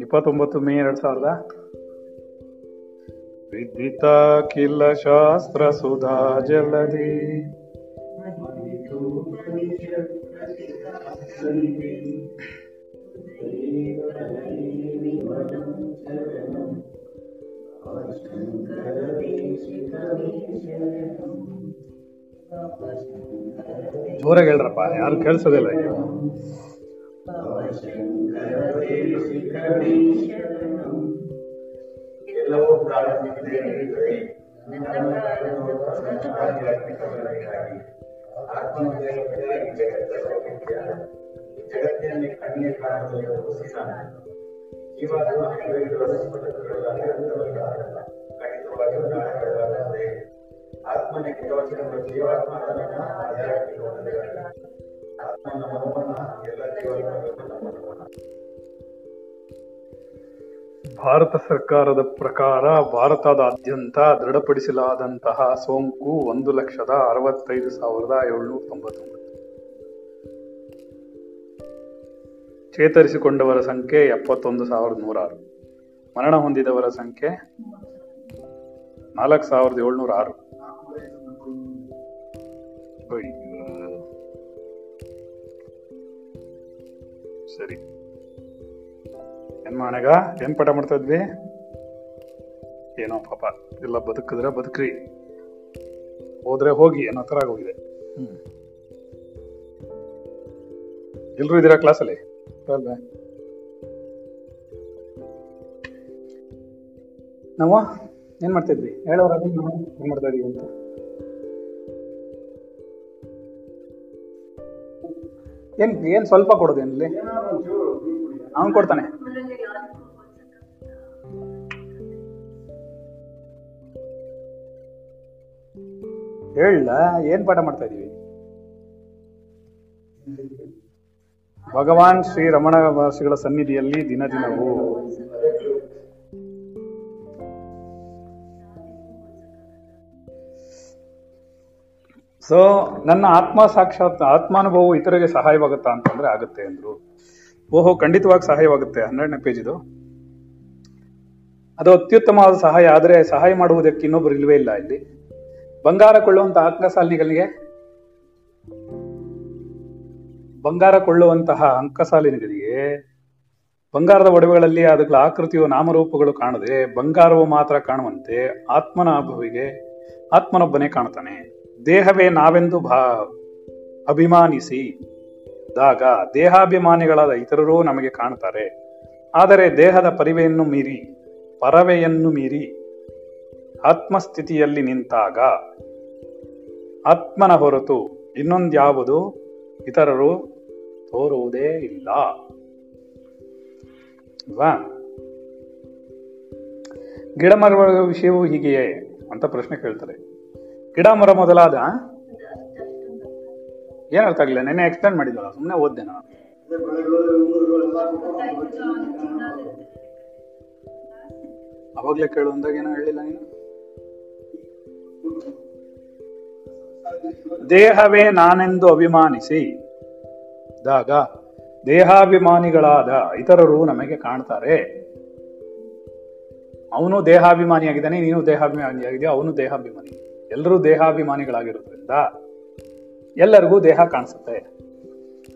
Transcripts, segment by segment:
ಇಪ್ಪತ್ತೊಂಬತ್ತು ಮೇ ಎರಡ್ ಸಾವಿರದ? ವಿದ್ವಿತ ಕಿಲ ಶಾಸ್ತ್ರ ಸುಧಾ ಜಲಧಿ. ಜೋರಾಗಿ ಹೇಳ್ರಪ್ಪ ಯಾರು ಕೇಳಿಸೋದಿಲ್ಲ ಈಗ. ಜಗತ್ತಿನಲ್ಲಿ ಕಣ್ಣಿಗೆ ಕಾಣುವುದನ್ನು ಆತ್ಮನ ಭಾರತ ಸರ್ಕಾರದ ಪ್ರಕಾರ ಭಾರತದಾದ್ಯಂತ ದೃಢಪಡಿಸಲಾದಂತಹ ಸೋಂಕು ಒಂದು ಲಕ್ಷದ ಅರವತ್ತೈದು ಸಾವಿರದ ಏಳ್ನೂರ ತೊಂಬತ್ತೊಂಬತ್ತು. ಚೇತರಿಸಿಕೊಂಡವರ ಸಂಖ್ಯೆ ಎಪ್ಪತ್ತೊಂದು ಸಾವಿರದ ನೂರಾರು. ಮರಣ ಹೊಂದಿದವರ ಸಂಖ್ಯೆ ನಾಲ್ಕು ಸಾವಿರದ ಏಳ್ನೂರ ಆರು. ಅಯ್ಯೋ. ಸರಿ. ಏನ್ ಮಾಡಾಗ ಏನ್ ಪಾಠ ಮಾಡ್ತಾ ಇದ್ವಿ? ಏನೋ ಪಾಪ. ಎಲ್ಲ ಬದುಕಿದ್ರೆ ಬದುಕ್ರಿ. ಹೋದ್ರೆ ಹೋಗಿ ಏನೋ ತರ ಆಗೋಗಿದೆ. ಹ್ಮ್. ಎಲ್ರು ಇದೀರಾ ಕ್ಲಾಸಲ್ಲಿ ಅಲ್ವಾ? ನಾವು? ಏನ್ ಮಾಡ್ತಾ ಇದ್ವಿ ಏನ್ ಮಾಡ್ತಾ ಇದೀವಿ ಅಂತ? ಏನ್ ಏನ್ ಸ್ವಲ್ಪ ಕೊಡೋದೇನಲ್ಲಿ ಅವನ್ ಕೊಡ್ತಾನೆ. ಹೇಳ, ಏನ್ ಪಾಠ ಮಾಡ್ತಾ ಇದೀವಿ? ಭಗವಾನ್ ಶ್ರೀ ರಮಣ ಮಹರ್ಷಿಗಳ ಸನ್ನಿಧಿಯಲ್ಲಿ ದಿನ ದಿನವೂ ಸೊ ನನ್ನ ಆತ್ಮ ಸಾಕ್ಷಾತ್, ಆತ್ಮಾನುಭವವು ಇತರಿಗೆ ಸಹಾಯವಾಗುತ್ತಾ ಅಂತಂದ್ರೆ ಆಗುತ್ತೆ ಅಂದ್ರು. ಓಹೋ, ಖಂಡಿತವಾಗಿ ಸಹಾಯವಾಗುತ್ತೆ. ಹನ್ನೆರಡನೇ ಪೇಜ್ ಇದು. ಅದು ಅತ್ಯುತ್ತಮವಾದ ಸಹಾಯ, ಆದರೆ ಸಹಾಯ ಮಾಡುವುದಕ್ಕೆ ಇನ್ನೊಬ್ರು ಇಲ್ವೇ ಇಲ್ಲ ಇಲ್ಲಿ. ಬಂಗಾರ ಕೊಳ್ಳುವಂತ ಅಂಕಸಾಲಿನಿಗಳಿಗೆ ಬಂಗಾರ ಕೊಳ್ಳುವಂತಹ ಅಂಕಸಾಲಿನಿಗಳಿಗೆ ಬಂಗಾರದ ಒಡವೆಗಳಲ್ಲಿ ಅದಕ್ಕೆ ಆಕೃತಿಯು ನಾಮರೂಪಗಳು ಕಾಣದೆ ಬಂಗಾರವು ಮಾತ್ರ ಕಾಣುವಂತೆ ಆತ್ಮನ ಅಭವಿಗೆ ಆತ್ಮನೊಬ್ಬನೇ ಕಾಣುತ್ತಾನೆ ದೇಹವೇ ನಾವೆಂದು ಭಾ, ಅಭಿಮಾನಿಸಿ. ದಾಗ ದೇಹಾಭಿಮಾನಿಗಳಾದ ಇತರರೂ ನಮಗೆ ಕಾಣ್ತಾರೆ ಆದರೆ ದೇಹದ ಪರಿವೆಯನ್ನು ಮೀರಿ, ಪರವೆಯನ್ನು ಮೀರಿ, ಆತ್ಮಸ್ಥಿತಿಯಲ್ಲಿ ನಿಂತಾಗ, ಆತ್ಮನ ಹೊರತು ಇನ್ನೊಂದ್ಯಾವುದು ಇತರರು ತೋರುವುದೇ ಇಲ್ಲ. ಗಿಡ ಮರಗಳ ವಿಷಯವೂ ಹೀಗೆಯೇ ಅಂತ ಪ್ರಶ್ನೆ ಕೇಳ್ತಾರೆ. ಗಿಡ ಮರ ಮೊದಲಾದ ಏನ್ ಅರ್ಥ ಆಗ್ಲಿಲ್ಲ? ನೆನ್ನೆ ಎಕ್ಸ್ಪ್ಲೇನ್ ಮಾಡಿದ್ವಲ್ಲ ಸುಮ್ಮನೆ ಓದ್ದೆ ನಾನು. ಅವಾಗ್ಲೇ ಕೇಳು ಅಂದಾಗ ಏನೋ ಹೇಳಿಲ್ಲ ನೀನು. ದೇಹವೇ ನಾನೆಂದು ಅಭಿಮಾನಿಸಿ. ದಾಗ, ದೇಹಾಭಿಮಾನಿಗಳಾದ ಇತರರು ನಮಗೆ ಕಾಣ್ತಾರೆ. ಅವನು ದೇಹಾಭಿಮಾನಿಯಾಗಿದ್ದಾನೆ, ನೀನು ದೇಹಾಭಿಮಾನಿಯಾಗಿದೆಯಾ ಅವನು ದೇಹಾಭಿಮಾನಿ. ಎಲ್ಲರೂ ದೇಹಾಭಿಮಾನಿಗಳಾಗಿರೋದ್ರಿಂದ ಎಲ್ಲರಿಗೂ ದೇಹ ಕಾಣಿಸುತ್ತೆ.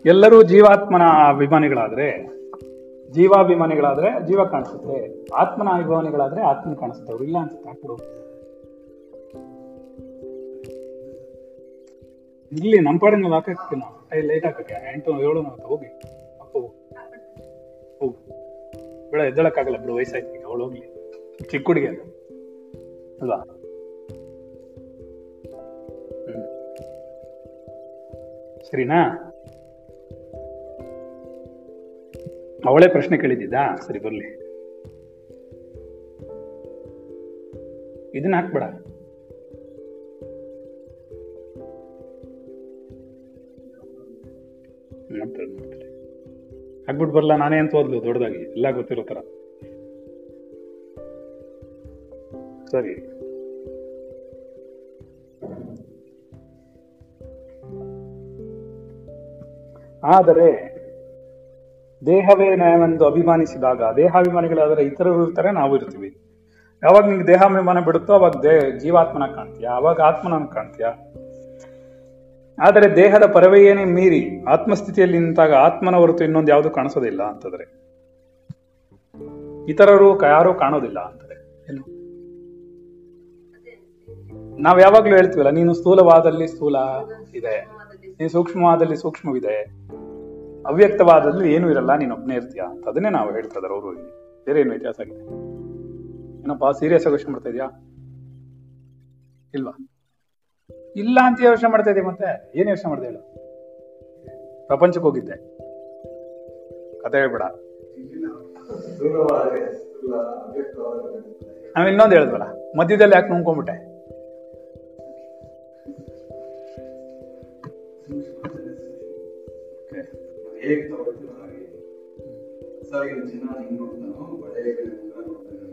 ಎಲ್ಲರೂ ಜೀವಾತ್ಮನ ಅಭಿಮಾನಿಗಳಾದ್ರೆ, ಜೀವಾಭಿಮಾನಿಗಳಾದ್ರೆ ಜೀವ ಕಾಣಿಸುತ್ತೆ. ಆತ್ಮನ ಅಭಿಮಾನಿಗಳಾದ್ರೆ ಆತ್ಮ ಕಾಣಿಸುತ್ತೆ. ಅವ್ರು ಇಲ್ಲ ಅನ್ಸುತ್ತೆ. ಇಲ್ಲಿ ನಮ್ಮ ಪಾಡಿನ ಹಾಕಕ್ಕೆ ನಾವು ಲೇಟ್ ಹಾಕಕ್ಕೆ ಎಂಟು, ಏಳು ನಾವು ಹೋಗಿ. ಅಪ್ಪ ಹೋಗು. ಬೇಡ, ಎದ್ದಳಕ್ಕಾಗಲ್ಲ ಬಿಡು, ವಯಸ್ಸಾಯ್ತು ಅವಳು ಹೋಗ್ಲಿ. ಚಿಕ್ಕ ಹುಡುಗಿ ಅಲ್ವಾ? ಸರಿನಾ ಅವಳೇ ಪ್ರಶ್ನೆ ಕೇಳಿದ್ದಿದ್ದಾ? ಸರಿ, ಬರಲಿ. ಇದನ್ನ ಹಾಕ್ಬೇಡ. ಹಾಕ್ಬಿಟ್ಟು ಬರಲ್ಲ ನಾನೇ ಅಂತ ಓದ್ಲು ದೊಡ್ಡದಾಗಿ. ಎಲ್ಲ ಗೊತ್ತಿರೋ ಥರ. ಸರಿ. ಆದರೆ ದೇಹವೇ ನಾವೆಂದು ಅಭಿಮಾನಿಸಿದಾಗ, ದೇಹಾಭಿಮಾನಿಗಳಾದರೆ ಇತರರು ಇರ್ತಾರೆ, ನಾವು ಇರ್ತೀವಿ. ಯಾವಾಗ ನಿಂಗೆ ದೇಹಾಭಿಮಾನ ಬಿಡುತ್ತೋ ಅವಾಗ ದೇ, ಜೀವಾತ್ಮನ ಕಾಣ್ತೀಯ, ಅವಾಗ ಆತ್ಮನ ಕಾಣ್ತೀಯ. ಆದರೆ ದೇಹದ ಪರವೆಯೇನೇ ಮೀರಿ ಆತ್ಮಸ್ಥಿತಿಯಲ್ಲಿ ನಿಂತಾಗ ಆತ್ಮನ ಹೊರತು ಇನ್ನೊಂದು ಯಾವುದು ಕಾಣಿಸೋದಿಲ್ಲ ಅಂತಂದ್ರೆ. ಇತರರು ಯಾರೂ ಕಾಣೋದಿಲ್ಲ ಅಂತಾರೆ ಏನು? ನಾವ್ ಯಾವಾಗ್ಲೂ ಹೇಳ್ತೀವಲ್ಲ, ನೀನು ಸ್ಥೂಲವಾದಲ್ಲಿ ಸ್ಥೂಲ ಇದೆ. ನೀನು ಸೂಕ್ಷ್ಮವಾದಲ್ಲಿ ಸೂಕ್ಷ್ಮವಿದೆ. ಅವ್ಯಕ್ತವಾದಲ್ಲಿ ಏನೂ ಇರಲ್ಲ ನೀನು ಒಬ್ಬನೇ ಇರ್ತೀಯ ಅಂತ. ಅದನ್ನೇ ನಾವು ಹೇಳ್ತಾ ಇದಾರೆ ಅವರು ಇಲ್ಲಿ. ಬೇರೆ ಏನು ವ್ಯತ್ಯಾಸ ಆಗಿದೆ ಏನಪ್ಪ ಸೀರಿಯಸ್ ಆಗಿ ಯೋಚನೆ ಮಾಡ್ತಾ ಇದೆಯಾ? ಇಲ್ವಾ? ಇಲ್ಲ ಅಂತ ಯೋಚನೆ ಮಾಡ್ತಾ ಇದೀಯ ಮತ್ತೆ? ಏನು ಯೋಚನೆ ಮಾಡ್ದೆ ಹೇಳು? ಪ್ರಪಂಚಕ್ಕೆ ಹೋಗಿದ್ದೆ. ಕತೆ ಹೇಳ್ಬೇಡ. ನಾವ್ ಇನ್ನೊಂದು ಹೇಳಿದ್ವಲ್ಲ ಮಧ್ಯದಲ್ಲಿ ಯಾಕೆ ನುಂಗ್ಕೊಂಡ್ಬಿಟ್ಟೆ? ಹೇಗೆ ತಗೊಳ್ತೀವಿ ಹಾಗೆ ಹೊಸಾಗಿನ ಚಿನ್ನ ಹಿಂಗ್ ನೋಡ್ತಾನೋ ನೋಡ್ತಾನೆ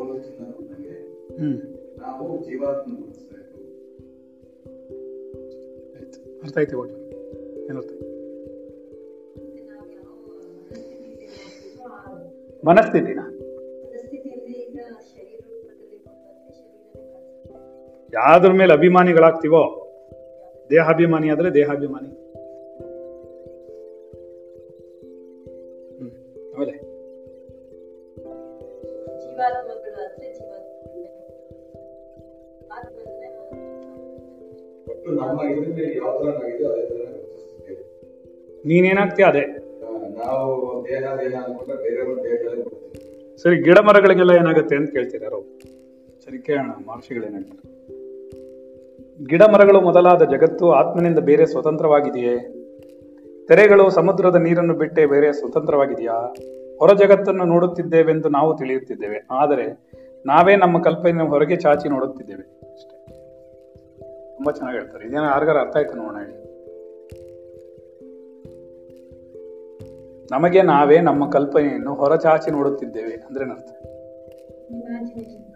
ಒಂದು ಚಿನ್ನ ನೋಡ್ದಂಗೆ ನಾವು ಜೀವಾತ್ಮ ಗುರುತಿಸ್ಬೇಕು. ಆಯ್ತು. ಅರ್ಥ ಐತೆ ಒಟ್ಟು ಏನರ್ಥ ಮನಸ್ಥಿತಿನ. ಯಾವ್ದ್ರ ಮೇಲೆ ಅಭಿಮಾನಿಗಳಾಗ್ತೀವೋ ದೇಹಾಭಿಮಾನಿ ಆದ್ರೆ ದೇಹಾಭಿಮಾನಿ. ಆಮೇಲೆ. ಜೀವಾತ್ಮಗಳು ಅಂದ್ರೆ ಜೀವಾತ್ಮಗಳೇ ಆತ್ಮ ಅಂದ್ರೆ ಒಟ್ಟು ನಮ್ಮ ಇದರಲ್ಲಿ ಯಾವ ತರ ನಾವಿದೆ ಅದೇ ತರ ಗುರುತಿಸ್ತಿದ್ದೇವೆ ನೀನೇನಾಗ್ತೀಯ ಅದೇ? ನಾವು ದೇಹ ದೇಹ ಅನ್ಕೊಂಡ್ರೆ ಬೇರೆಯವ್ರ ದೇಹಗಳೇ ಬರ್ತೀವಿ ಸರಿ ಗಿಡ ಮರಗಳಿಗೆಲ್ಲ ಏನಾಗುತ್ತೆ ಅಂತ ಕೇಳ್ತೀರ ಅವರು ಸರಿ ಕೇಳೋಣ ಮಹರ್ಷಿಗಳೇನಾಗ್ತಾರೆ? ಗಿಡ ಮರಗಳು ಮೊದಲಾದ ಜಗತ್ತು ಆತ್ಮನಿಂದ ಬೇರೆ ಸ್ವತಂತ್ರವಾಗಿದೆಯೇ? ತೆರೆಗಳು ಸಮುದ್ರದ ನೀರನ್ನು ಬಿಟ್ಟೆ ಬೇರೆ ಸ್ವತಂತ್ರವಾಗಿದೆಯಾ? ಹೊರ ಜಗತ್ತನ್ನು ನೋಡುತ್ತಿದ್ದೇವೆಂದು ನಾವು ತಿಳಿಯುತ್ತಿದ್ದೇವೆ. ಆದರೆ ನಾವೇ ನಮ್ಮ ಕಲ್ಪನೆಯ ಹೊರಗೆ ಚಾಚಿ ನೋಡುತ್ತಿದ್ದೇವೆ. ಅಷ್ಟೇ. ತುಂಬಾ ಚೆನ್ನಾಗಿ ಹೇಳ್ತಾರೆ. ಇದೇನೋ ಯಾರಿಗಾರ ಅರ್ಥ ಆಯ್ತು ನೋಡೋಣ ಹೇಳಿ. ನಮಗೆ ನಾವೇ ನಮ್ಮ ಕಲ್ಪನೆಯನ್ನು ಹೊರ ಚಾಚಿ ನೋಡುತ್ತಿದ್ದೇವೆ ಅಂದ್ರೆ ಅರ್ಥ ಇಮ್ಯಾಜಿನೇಷನ್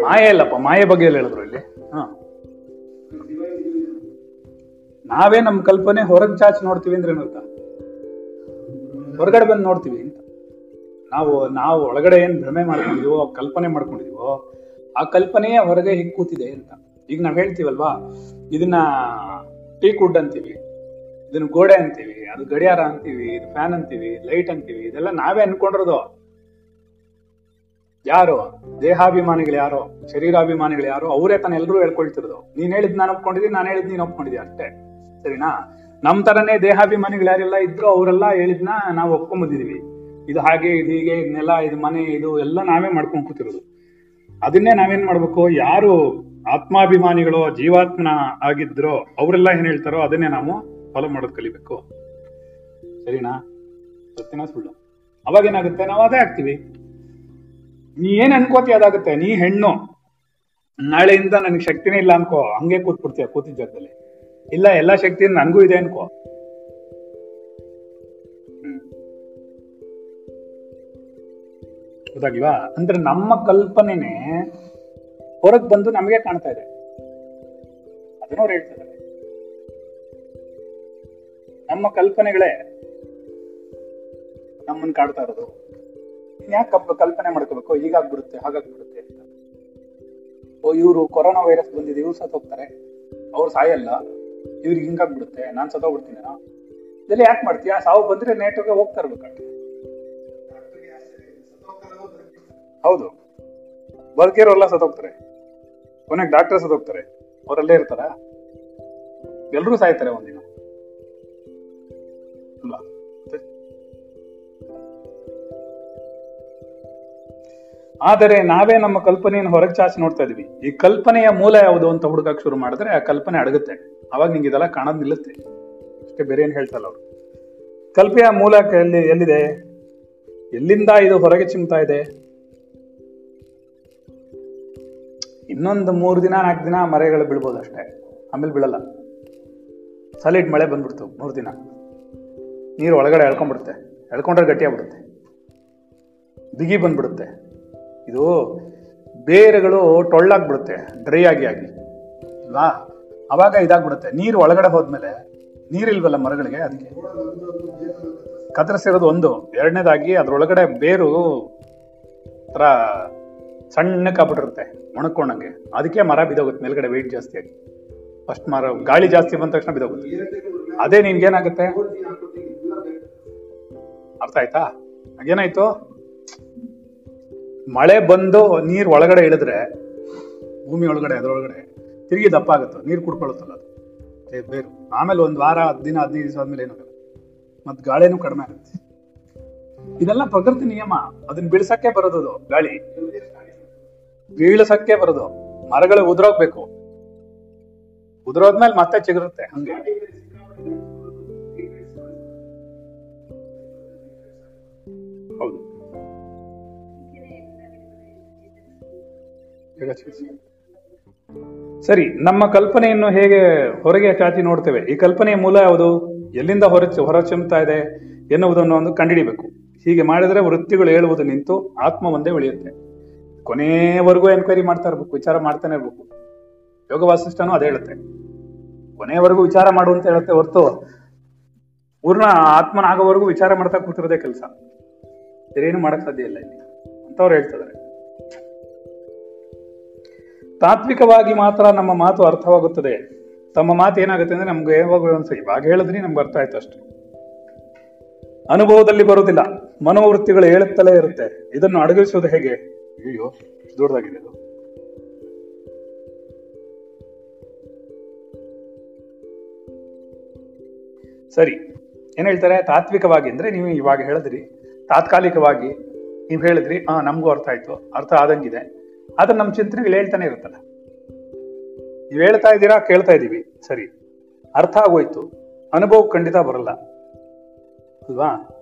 ಮಾಯೆ ಇಲ್ಲಪ್ಪ ಮಾಯೆ ಬಗ್ಗೆ ಎಲ್ಲ ಹೇಳಿದ್ರು ಇಲ್ಲಿ. ಹಾ. ನಾವೇ ನಮ್ಮ ಕಲ್ಪನೆ ಹೊರಗೆ ಚಾಚಿ ನೋಡ್ತೀವಿ ಅಂದ್ರೆ ಏನರ್ಥ ಹೊರಗಡೆ ಬಂದು ನೋಡ್ತೀವಿ ಅಂತ. ನಾವು ನಾವು ಒಳಗಡೆ ಏನ್ ಭ್ರಮೆ ಮಾಡ್ಕೊಂಡಿದೀವೋ, ಕಲ್ಪನೆ ಮಾಡ್ಕೊಂಡಿದೀವೋ, ಆ ಕಲ್ಪನೆಯೇ ಹೊರಗೆ ಹೀಗೆ ಕೂತಿದೆ ಅಂತ. ಈಗ ನಾವ್ ಹೇಳ್ತೀವಲ್ವಾ, ಇದನ್ನ ಟೀ ವುಡ್ ಅಂತೀವಿ, ಇದನ್ನ ಗೋಡೆ ಅಂತೀವಿ, ಅದು ಗಡಿಯಾರ ಅಂತೀವಿ, ಇದು ಫ್ಯಾನ್ ಅಂತೀವಿ, ಲೈಟ್ ಅಂತೀವಿ, ಇದೆಲ್ಲ ನಾವೇ ಅನ್ಕೊಂಡಿರೋದು. ಯಾರು? ದೇಹಾಭಿಮಾನಿಗಳು ಯಾರೋ? ಶರೀರಾಭಿಮಾನಿಗಳು ಯಾರೋ? ಅವರೇ ತಾನು ಎಲ್ಲರೂ ಹೇಳ್ಕೊಳ್ತಿರೋದು. ನೀನ್ ಹೇಳಿದ್ ನಾನು ಒಪ್ಕೊಂಡಿದ್ದೀನಿ, ನಾನು ಹೇಳಿದ್ ನೀನ್ ಒಪ್ಕೊಂಡಿದ್ಯಾ ಅಷ್ಟೇ? ಸರಿನಾ? ನಮ್ ತರನೇ ದೇಹಾಭಿಮಾನಿಗಳು ಯಾರೆಲ್ಲ ಇದ್ರು ಅವರೆಲ್ಲ ಹೇಳಿದ್ನ ನಾವು ಒಪ್ಕೊಂಬಂದಿದೀವಿ. ಇದು ಹಾಗೆ, ಇದು ಹೀಗೆ ಇದನ್ನೆಲ್ಲ ಇದು ಮನೆ, ಇದು ಎಲ್ಲ ನಾವೇ ಮಾಡ್ಕೊಂಡ್ ಕೂತಿರೋದು. ಅದನ್ನೇ ನಾವೇನ್ ಮಾಡ್ಬೇಕು? ಯಾರು ಆತ್ಮಾಭಿಮಾನಿಗಳು, ಜೀವಾತ್ಮನ ಆಗಿದ್ರೋ, ಅವರೆಲ್ಲ ಏನ್ ಹೇಳ್ತಾರೋ ಅದನ್ನೇ ನಾವು ಫಾಲೋ ಮಾಡೋದ್ ಕಲಿಬೇಕು. ಸರಿನಾ? ಸತ್ಯನಾ ಸುಳ್ಳು. ಅವಾಗ ಏನಾಗುತ್ತೆ? ನಾವು ಅದೇ ಆಗ್ತೀವಿ. ನೀ ಏನ್ ಅನ್ಕೋತಿ ಅದಾಗುತ್ತೆ? ನೀ ಹೆಣ್ಣು. ನಾಳೆಯಿಂದ ನನಗೆ ಶಕ್ತಿನೇ ಇಲ್ಲ ಅನ್ಕೋ. ಹಂಗೆ ಕೂತ್ಬಿಡ್ತೀಯ ಕೂತಿದ್ದ ಜಾಗದಲ್ಲಿ. ಇಲ್ಲ, ಎಲ್ಲಾ ಶಕ್ತಿ ನನಗೂ ಇದೆ ಅನ್ಕೋ. ಹ್ಮ್. ಗೊತ್ತಾಗಿವಾ ಅಂದ್ರೆ ನಮ್ಮ ಕಲ್ಪನೆನೆ ಹೊರಗ್ ಬಂದು ನಮಗೆ ಕಾಣ್ತಾ ಇದೆ. ಅದನ್ನವ್ರು ಹೇಳ್ತಿದ್ದಾರೆ. ನಮ್ಮ ಕಲ್ಪನೆಗಳೇ ನಮ್ಮನ್ನ ಕಾಡ್ತಾ ಇರೋದು. ಯಾಕೆ ಕಲ್ಪನೆ ಮಾಡ್ಕೋಬೇಕು? ಹೀಗಾಗ್ಬಿಡುತ್ತೆ, ಹಾಗಾಗ್ಬಿಡುತ್ತೆ ಅಂತ. ಓ, ಇವರು ಕೊರೋನಾ ವೈರಸ್ ಬಂದಿದೆ, ಇವ್ರು ಸತ್ತೋಗ್ತಾರೆ ಅವ್ರು ಸಾಯಲ್ಲ. ಇವ್ರಿಗೆ ಹಿಂಗಾಗ್ಬಿಡುತ್ತೆ. ನಾನ್ ಸತ್ತೋಗ್ಬಿಡ್ತೀನೇನೋ ಇದೆಲ್ಲ ಯಾಕೆ ಮಾಡ್ತೀಯಾ? ಸಾವು ಬಂದ್ರೆ ನೇಟ್ಗೆ ಹೋಗ್ತಾ ಇರ್ಬೇಕಂತೆ ಹೌದು. ಬದುಕಿರೋರೆಲ್ಲ ಸತ್ತೋಗ್ತಾರೆ ಕೊನೆಗೆ ಡಾಕ್ಟರ್ ಸತ್ತೋಗ್ತಾರೆ ಅವರಲ್ಲೇ ಇರ್ತಾರ? ಎಲ್ಲರೂ ಸಾಯ್ತಾರೆ ಒಂದಿನ. ಆದರೆ ನಾವೇ ನಮ್ಮ ಕಲ್ಪನೆಯನ್ನು ಹೊರಗೆ ಚಾಚಿ ನೋಡ್ತಾ ಇದೀವಿ ಈ ಕಲ್ಪನೆಯ ಮೂಲ ಯಾವುದು ಅಂತ ಹುಡುಕಕ್ಕೆ ಶುರು ಮಾಡಿದ್ರೆ ಆ ಕಲ್ಪನೆ ಅಡಗುತ್ತೆ. ಅವಾಗ ನಿಂಗೆ ಇದೆಲ್ಲ ಕಾಣೋದ್ ನಿಲ್ಲುತ್ತೆ. ಅಷ್ಟೇ ಬೇರೆ ಏನು ಹೇಳ್ತಲ್ಲ ಅವರು. ಕಲ್ಪೆಯ ಮೂಲ ಎಲ್ಲಿ, ಎಲ್ಲಿದೆ? ಎಲ್ಲಿಂದ ಇದು ಹೊರಗೆ ಚಿಮ್ತಾ ಇದೆ? ಇನ್ನೊಂದು ಮೂರು ದಿನ, ನಾಲ್ಕು ದಿನ ಮರೆಗಳು ಬೀಳ್ಬೋದು ಅಷ್ಟೇ. ಆಮೇಲೆ ಬೀಳಲ್ಲ. ಸಾಲಿಡ್ ಮಳೆ ಬಂದ್ಬಿಡ್ತು ಮೂರು ದಿನ. ನೀರು ಒಳಗಡೆ ಎಳ್ಕೊಂಡ್ಬಿಡುತ್ತೆ. ಎಳ್ಕೊಂಡ್ರೆ ಗಟ್ಟಿಯಾಗ್ಬಿಡುತ್ತೆ ಬಿಗಿ ಬಂದ್ಬಿಡುತ್ತೆ. ಇದು ಬೇರುಗಳು ಟೊಳ್ಳಾಗ್ಬಿಡುತ್ತೆ, ಡ್ರೈ ಆಗಿ ಆಗಿ. ಅಲ್ವಾ? ಅವಾಗ ಇದಾಗ್ಬಿಡುತ್ತೆ. ನೀರು ಒಳಗಡೆ ಹೋದ್ಮೇಲೆ ನೀರಿಲ್ವಲ್ಲ ಮರಗಳಿಗೆ ಅದಕ್ಕೆ? ಕತ್ತರಿಸಿರೋದು ಒಂದು, ಎರಡನೇದಾಗಿ ಅದ್ರೊಳಗಡೆ ಬೇರು ತರ ಸಣ್ಣಕ್ಕಾಗ್ಬಿಟ್ಟಿರುತ್ತೆ ಒಣಕೊಂಡಂಗೆ ಅದಕ್ಕೆ ಮರ ಬಿದೋಗುತ್ತೆ, ಮೇಲ್ಗಡೆ ವೆಯ್ಟ್ ಜಾಸ್ತಿ ಆಗಿ. ಫಸ್ಟ್ ಮರ ಗಾಳಿ ಜಾಸ್ತಿ ಬಂದ ತಕ್ಷಣ ಬಿದೋಗುತ್ತೆ. ಅದೇ ನಿನ್ಗೇನಾಗುತ್ತೆ ಅರ್ಥ ಆಯ್ತಾ? ಏನಾಯ್ತು ಮಳೆ ಬಂದು ನೀರು ಒಳಗಡೆ ಇಳಿದ್ರೆ, ಭೂಮಿ ಒಳಗಡೆ, ಅದರೊಳಗಡೆ ತಿರುಗಿ ದಪ್ಪ ಆಗುತ್ತೆ, ನೀರು ಕುಡ್ಕೊಳ್ಳುತ್ತಲ್ಲ ಅದು. ಬೇರು. ಆಮೇಲೆ ಒಂದು ವಾರ, ಹತ್ತು ದಿನ, ಹದಿನೈದು ದಿವಸ ಆದ್ಮೇಲೆ ಏನಾಗಲ್ಲ ಮತ್ತೆ ಗಾಳಿನೂ ಕಡಿಮೆ ಆಗುತ್ತೆ. ಇದೆಲ್ಲ ಪ್ರಕೃತಿ ನಿಯಮ. ಅದನ್ನ ಬಿಳ್ಸಕ್ಕೆ ಬರೋದು ಗಾಳಿ. ಬೀಳ್ಸಕ್ಕೆ ಬರೋದು. ಮರಗಳು ಉದುರೋಗ್ಬೇಕು. ಉದುರೋದ್ಮೇಲೆ ಮತ್ತೆ ಚಿಗುರುತ್ತೆ, ಹಂಗೆ. ಸರಿ, ನಮ್ಮ ಕಲ್ಪನೆಯನ್ನು ಹೇಗೆ ಹೊರಗೆ ಚಾಚಿ ನೋಡ್ತೇವೆ? ಈ ಕಲ್ಪನೆಯ ಮೂಲ ಯಾವುದು? ಎಲ್ಲಿಂದ ಹೊರ ಹೊರಚುಮ್ತಾ ಇದೆ ಎನ್ನುವುದನ್ನು ಒಂದು ಕಂಡಿಡಿಬೇಕು ಹೀಗೆ ಮಾಡಿದರೆ ವೃತ್ತಿಗಳು ಹೇಳುವುದು ನಿಂತು ಆತ್ಮ ಒಂದೇ ಉಳಿಯುತ್ತೆ. ಕೊನೆಯವರೆಗೂ ಎನ್ಕ್ವೈರಿ ಮಾಡ್ತಾ ಇರ್ಬೇಕು, ವಿಚಾರ ಮಾಡ್ತಾನೆ ಇರ್ಬೇಕು. ಯೋಗ ವಾಸಿಷ್ಠನೂ ಅದೇ ಹೇಳುತ್ತೆ. ಕೊನೆಯವರೆಗೂ ವಿಚಾರ ಮಾಡು ಅಂತ ಹೇಳುತ್ತೆ ಹೊರತು ಪೂರ್ಣ ಆತ್ಮನ ಆಗೋವರೆಗೂ ವಿಚಾರ ಮಾಡ್ತಾ ಕೂತಿರೋದೇ ಕೆಲಸ. ಬೇರೇನು ಮಾಡಕ್ ಸಾಧ್ಯ ಇಲ್ಲ ಇಲ್ಲಿ. ಅಂತವ್ರು ಹೇಳ್ತಿದ್ದಾರೆ ತಾತ್ವಿಕವಾಗಿ ಮಾತ್ರ ನಮ್ಮ ಮಾತು ಅರ್ಥವಾಗುತ್ತದೆ. ತಮ್ಮ ಮಾತು ಏನಾಗುತ್ತೆ ಅಂದ್ರೆ ನಮ್ಗೆ ಯಾವಾಗಲೂ ಒಂದ್ಸ ಇವಾಗ ಹೇಳಿದ್ರಿ ನಮ್ಗೆ ಅರ್ಥ ಆಯ್ತು ಅಷ್ಟೇ. ಅನುಭವದಲ್ಲಿ ಬರುವುದಿಲ್ಲ. ಮನೋವೃತ್ತಿಗಳು ಹೇಳುತ್ತಲೇ ಇರುತ್ತೆ. ಇದನ್ನು ಅಡಗಿಸೋದು ಹೇಗೆ? ಅಯ್ಯೋ ದೊಡ್ಡದಾಗಿದೆ ಇದು ಸರಿ, ಏನ್ ಹೇಳ್ತಾರೆ? ತಾತ್ವಿಕವಾಗಿ ಅಂದ್ರೆ ನೀವು ಇವಾಗ ಹೇಳಿದ್ರಿ. ತಾತ್ಕಾಲಿಕವಾಗಿ ನೀವು ಹೇಳಿದ್ರಿ ಹಾ ನಮಗೂ ಅರ್ಥ ಆಯ್ತು. ಅರ್ಥ ಆದಂಗಿದೆ. ಆದ್ರೆ ನಮ್ಮ ಚಿಂತನೆಗಳು ಹೇಳ್ತಾನೆ ಇರುತ್ತಲ್ಲ. ನೀವು ಹೇಳ್ತಾ ಇದ್ದೀರಾ, ಕೇಳ್ತಾ ಇದ್ದೀವಿ. ಸರಿ. ಅರ್ಥ ಆಗೋಯ್ತು. ಅನುಭವ ಖಂಡಿತ ಬರಲ್ಲ. ಅಲ್ವಾ?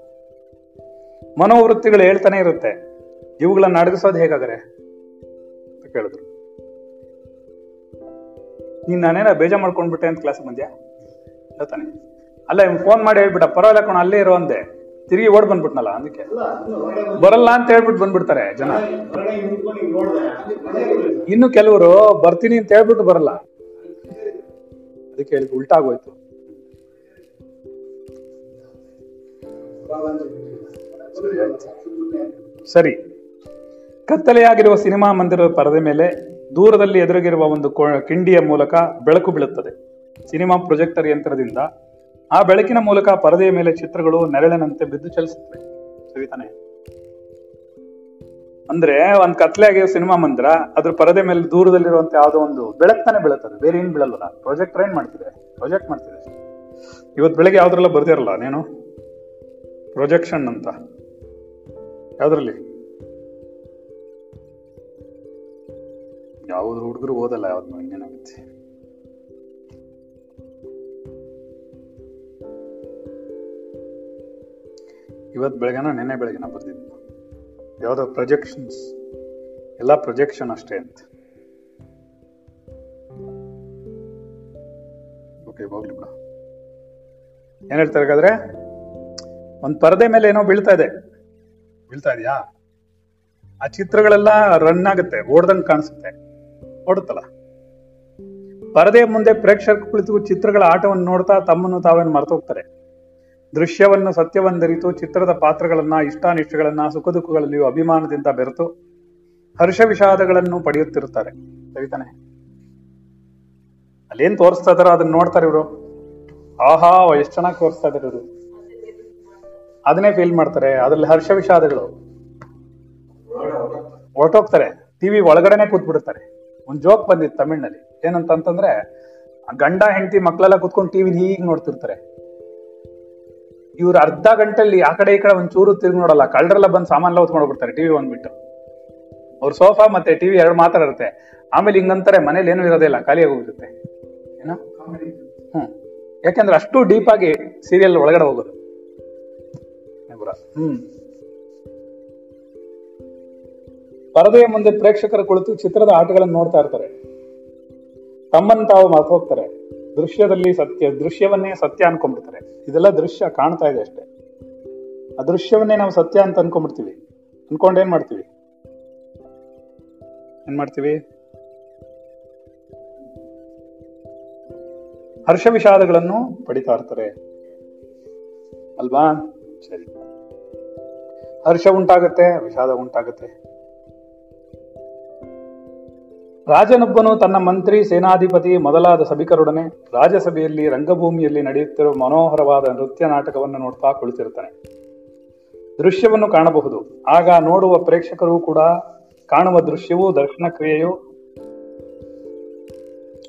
ಮನೋವೃತ್ತಿಗಳು ಹೇಳ್ತಾನೆ ಇರುತ್ತೆ. ಇವುಗಳನ್ನ ಅಡಗಿಸೋದು ಹೇಗಾದರೆ ಅಂತ ಕೇಳಿದ್ರು. ನೀನ್ ನಾನೇನ ಬೇಜಾರು ಮಾಡ್ಕೊಂಡ್ಬಿಟ್ಟೆ ಅಂತ ಕ್ಲಾಸ್ ಬಂದ್ಯಾ? ಹೇಳ್ತಾನೆ. ಅಲ್ಲ ಫೋನ್ ಮಾಡಿ ಹೇಳ್ಬಿಟ್ಟ. ಪರವಾಗಿಲ್ಲ ಕಣ, ಅಲ್ಲೇ ಇರೋ ಅಂದೆ. ತಿರುಗಿ ಓಡ್ ಬಂದ್ಬಿಟ್ನಲ್ಲ ಅದಕ್ಕೆ? ಬರಲ್ಲ ಅಂತ ಹೇಳ್ಬಿಟ್ಟು ಬಂದ್ಬಿಡ್ತಾರೆ ಜನ. ಇನ್ನು ಕೆಲವರು ಬರ್ತೀನಿ ಅಂತ ಹೇಳ್ಬಿಟ್ಟು ಬರಲ್ಲ. ಅದಕ್ಕೆ ಹೇಳಿ ಉಲ್ಟಾಗೋಯ್ತು ಸರಿ. ಕತ್ತಲೆಯಾಗಿರುವ ಸಿನಿಮಾ ಮಂದಿರದ ಪರದೆ ಮೇಲೆ ದೂರದಲ್ಲಿ ಎದುರಿಗಿರುವ ಒಂದು ಕಿಂಡಿಯ ಮೂಲಕ ಬೆಳಕು ಬೀಳುತ್ತದೆ. ಸಿನಿಮಾ ಪ್ರೊಜೆಕ್ಟರ್ ಯಂತ್ರದಿಂದ ಆ ಬೆಳಕಿನ ಮೂಲಕ ಪರದೆಯ ಮೇಲೆ ಚಿತ್ರಗಳು ನೆರಳಿನಂತೆ ಬಿದ್ದು ಚಲಿಸುತ್ತವೆ. ಸವಿತಾನೆ ಅಂದ್ರೆ ಒಂದ್ ಕತ್ಲೆ ಆಗಿರೋ ಸಿನಿಮಾ ಮಂದಿರ, ಅದ್ರ ಪರದೆ ಮೇಲೆ ದೂರದಲ್ಲಿರುವಂತ ಯಾವ್ದೋ ಒಂದು ಬೆಳಕ್ತಾನೆ ಬೀಳುತ್ತದೆ. ಬೇರೆ ಏನ್ ಬೀಳಲ್ಲ ಪ್ರಾಜೆಕ್ಟ್ ಏನ್ ಮಾಡ್ತಿದೆ? ಪ್ರೊಜೆಕ್ಟ್ ಮಾಡ್ತಿದೆ ಇವತ್ ಇವತ್ತು ಬೆಳಗ್ಗೆ ಯಾವ್ದ್ರಲ್ಲ ಬರ್ದಿರಲ್ಲ ನೀನು? ಪ್ರೊಜೆಕ್ಷನ್ ಅಂತ. ಯಾವ್ದ್ರಲ್ಲಿ? ಯಾವ್ದು ಹುಡುಗರು ಓದಲ್ಲ ಯಾವ್ದು ಇನ್ನೇನಾಗುತ್ತೆ. ಇವತ್ತು ಬೆಳಗ್ಗೆನ ನಿನ್ನೆ ಬೆಳಗ್ಗೆನ ಬರ್ದಿದ್ದು ಯಾವ್ದೋ ಪ್ರೊಜೆಕ್ಷನ್ಸ್ ಎಲ್ಲ ಪ್ರೊಜೆಕ್ಷನ್ ಅಷ್ಟೇ ಅಂತ. ಓಕೆ ಹೋಗ್ಲಿ ಬಿಡ. ಏನ್ ಹೇಳ್ತಾರೆ ಹಾಗಾದ್ರೆ? ಒಂದ್ ಪರದೆ ಮೇಲೆ ಏನೋ ಬೀಳ್ತಾ ಇದೆ. ಬೀಳ್ತಾ ಇದೆಯಾ? ಆ ಚಿತ್ರಗಳೆಲ್ಲ ರನ್ ಆಗುತ್ತೆ, ಓಡ್ದಂಗೆ ಕಾಣಿಸುತ್ತೆ. ಓಡುತ್ತಲ್ಲ? ಪರದೆ ಮುಂದೆ ಪ್ರೇಕ್ಷಕರು ಕುಳಿತು ಚಿತ್ರಗಳ ಆಟವನ್ನು ನೋಡ್ತಾ ತಮ್ಮನ್ನು ತಾವೇನು ಮರ್ತೋಗ್ತಾರೆ ದೃಶ್ಯವನ್ನು ಸತ್ಯವೆಂದರಿತು, ಚಿತ್ರದ ಪಾತ್ರಗಳನ್ನ ಇಷ್ಟಾನಿಷ್ಟಗಳನ್ನ ಸುಖ ದುಃಖಗಳಲ್ಲಿಯೂ ಅಭಿಮಾನದಿಂದ ಬೆರೆತು ಹರ್ಷ ವಿಷಾದಗಳನ್ನು ಪಡೆಯುತ್ತಿರುತ್ತಾರೆ. ಸರಿತಾನೆ ಅಲ್ಲೇನ್ ತೋರಿಸ್ತಾ ಇದಾರೋ? ಅದನ್ನ ನೋಡ್ತಾರೆ ಇವರು. ಆಹಾ, ಎಷ್ಟು ಚೆನ್ನಾಗಿ ತೋರಿಸ್ತಾ ಇದಾರೆ ಇವರು. ಅದನ್ನೇ ಫೀಲ್ ಮಾಡ್ತಾರೆ. ಅದ್ರಲ್ಲಿ ಹರ್ಷ ವಿಷಾದಗಳು. ಹೊರಟೋಗ್ತಾರೆ. ಟಿವಿ ಒಳಗಡೆನೆ ಕೂತ್ಬಿಡ್ತಾರೆ. ಒಂದ್ ಜೋಕ್ ಬಂದಿತ್ತು ತಮಿಳ್ನಲ್ಲಿ. ಏನಂತ ಅಂತಂದ್ರೆ ಗಂಡ, ಹೆಂಡತಿ ಮಕ್ಕಳೆಲ್ಲ ಕೂತ್ಕೊಂಡು ಟಿವಿ ಹೀಗೆ ನೋಡ್ತಿರ್ತಾರೆ. ಇವ್ರು ಅರ್ಧ ಗಂಟೆಲಿ ಆ ಕಡೆ ಈ ಕಡೆ ಒಂದ್ ಚೂರು ತಿರುಗಿ ನೋಡಲ್ಲ, ಕಳ್ಳರೆಲ್ಲ ಬಂದು ಸಾಮಾನೆಲ್ಲ ಹೊತ್ಕೊಂಡ್ಬಿಡ್ತಾರೆ ಟಿವಿ ಬಂದ್ಬಿಟ್ಟು. ಅವ್ರ ಸೋಫಾ ಮತ್ತೆ ಟಿವಿ ಎರಡು ಮಾತ್ರ ಇರುತ್ತೆ. ಆಮೇಲೆ ಹಿಂಗಂತಾರೆ ಮನೇಲಿ ಏನು ಇರೋದಿಲ್ಲ ಖಾಲಿಯಾಗಿ ಹೋಗಿರುತ್ತೆ ಏನೋ? ಹ್ಮ್. ಯಾಕೆಂದ್ರೆ ಅಷ್ಟು ಡೀಪ್ ಆಗಿ ಸೀರಿಯಲ್ ಒಳಗಡೆ ಹೋಗೋದು. ಹ್ಮ್. ಪರದೆಯ ಮುಂದೆ ಪ್ರೇಕ್ಷಕರ ಕುಳಿತು ಚಿತ್ರದ ಆಟಗಳನ್ನು ನೋಡ್ತಾ ಇರ್ತಾರೆ. ತಮ್ಮನ್ನು ತಾವು ಮರ್ತು ಹೋಗ್ತಾರೆ. ದೃಶ್ಯದಲ್ಲಿ ಸತ್ಯ, ದೃಶ್ಯವನ್ನೇ ಸತ್ಯ ಅನ್ಕೊಂಡ್ಬಿಡ್ತಾರೆ. ಇದೆಲ್ಲ ದೃಶ್ಯ ಕಾಣ್ತಾ ಇದೆ ಅಷ್ಟೇ. ಆ ದೃಶ್ಯವನ್ನೇ ನಾವು ಸತ್ಯ ಅಂತ ಅನ್ಕೊಂಡ್ಬಿಡ್ತೀವಿ. ಅನ್ಕೊಂಡು ಏನ್ ಮಾಡ್ತೀವಿ? ಏನ್ ಮಾಡ್ತೀವಿ? ಹರ್ಷ ವಿಷಾದಗಳನ್ನು ಪಡಿತಾ ಇರ್ತಾರೆ. ಅಲ್ವಾ? ಸರಿ. ಹರ್ಷ ಉಂಟಾಗತ್ತೆ, ವಿಷಾದ ಉಂಟಾಗುತ್ತೆ. ರಾಜನೊಬ್ಬನು ತನ್ನ ಮಂತ್ರಿ, ಸೇನಾಧಿಪತಿ, ಮೊದಲಾದ ಸಭಿಕರೊಡನೆ ರಾಜಸಭೆಯಲ್ಲಿ, ರಂಗಭೂಮಿಯಲ್ಲಿ ನಡೆಯುತ್ತಿರುವ ಮನೋಹರವಾದ ನೃತ್ಯ ನಾಟಕವನ್ನು ನೋಡ್ತಾ ಕುಳಿತಿರ್ತಾನೆ ದೃಶ್ಯವನ್ನು ಕಾಣಬಹುದು. ಆಗ ನೋಡುವ ಪ್ರೇಕ್ಷಕರು ಕೂಡ ಕಾಣುವ ದೃಶ್ಯವೂ, ದರ್ಶನ ಕ್ರಿಯೆಯು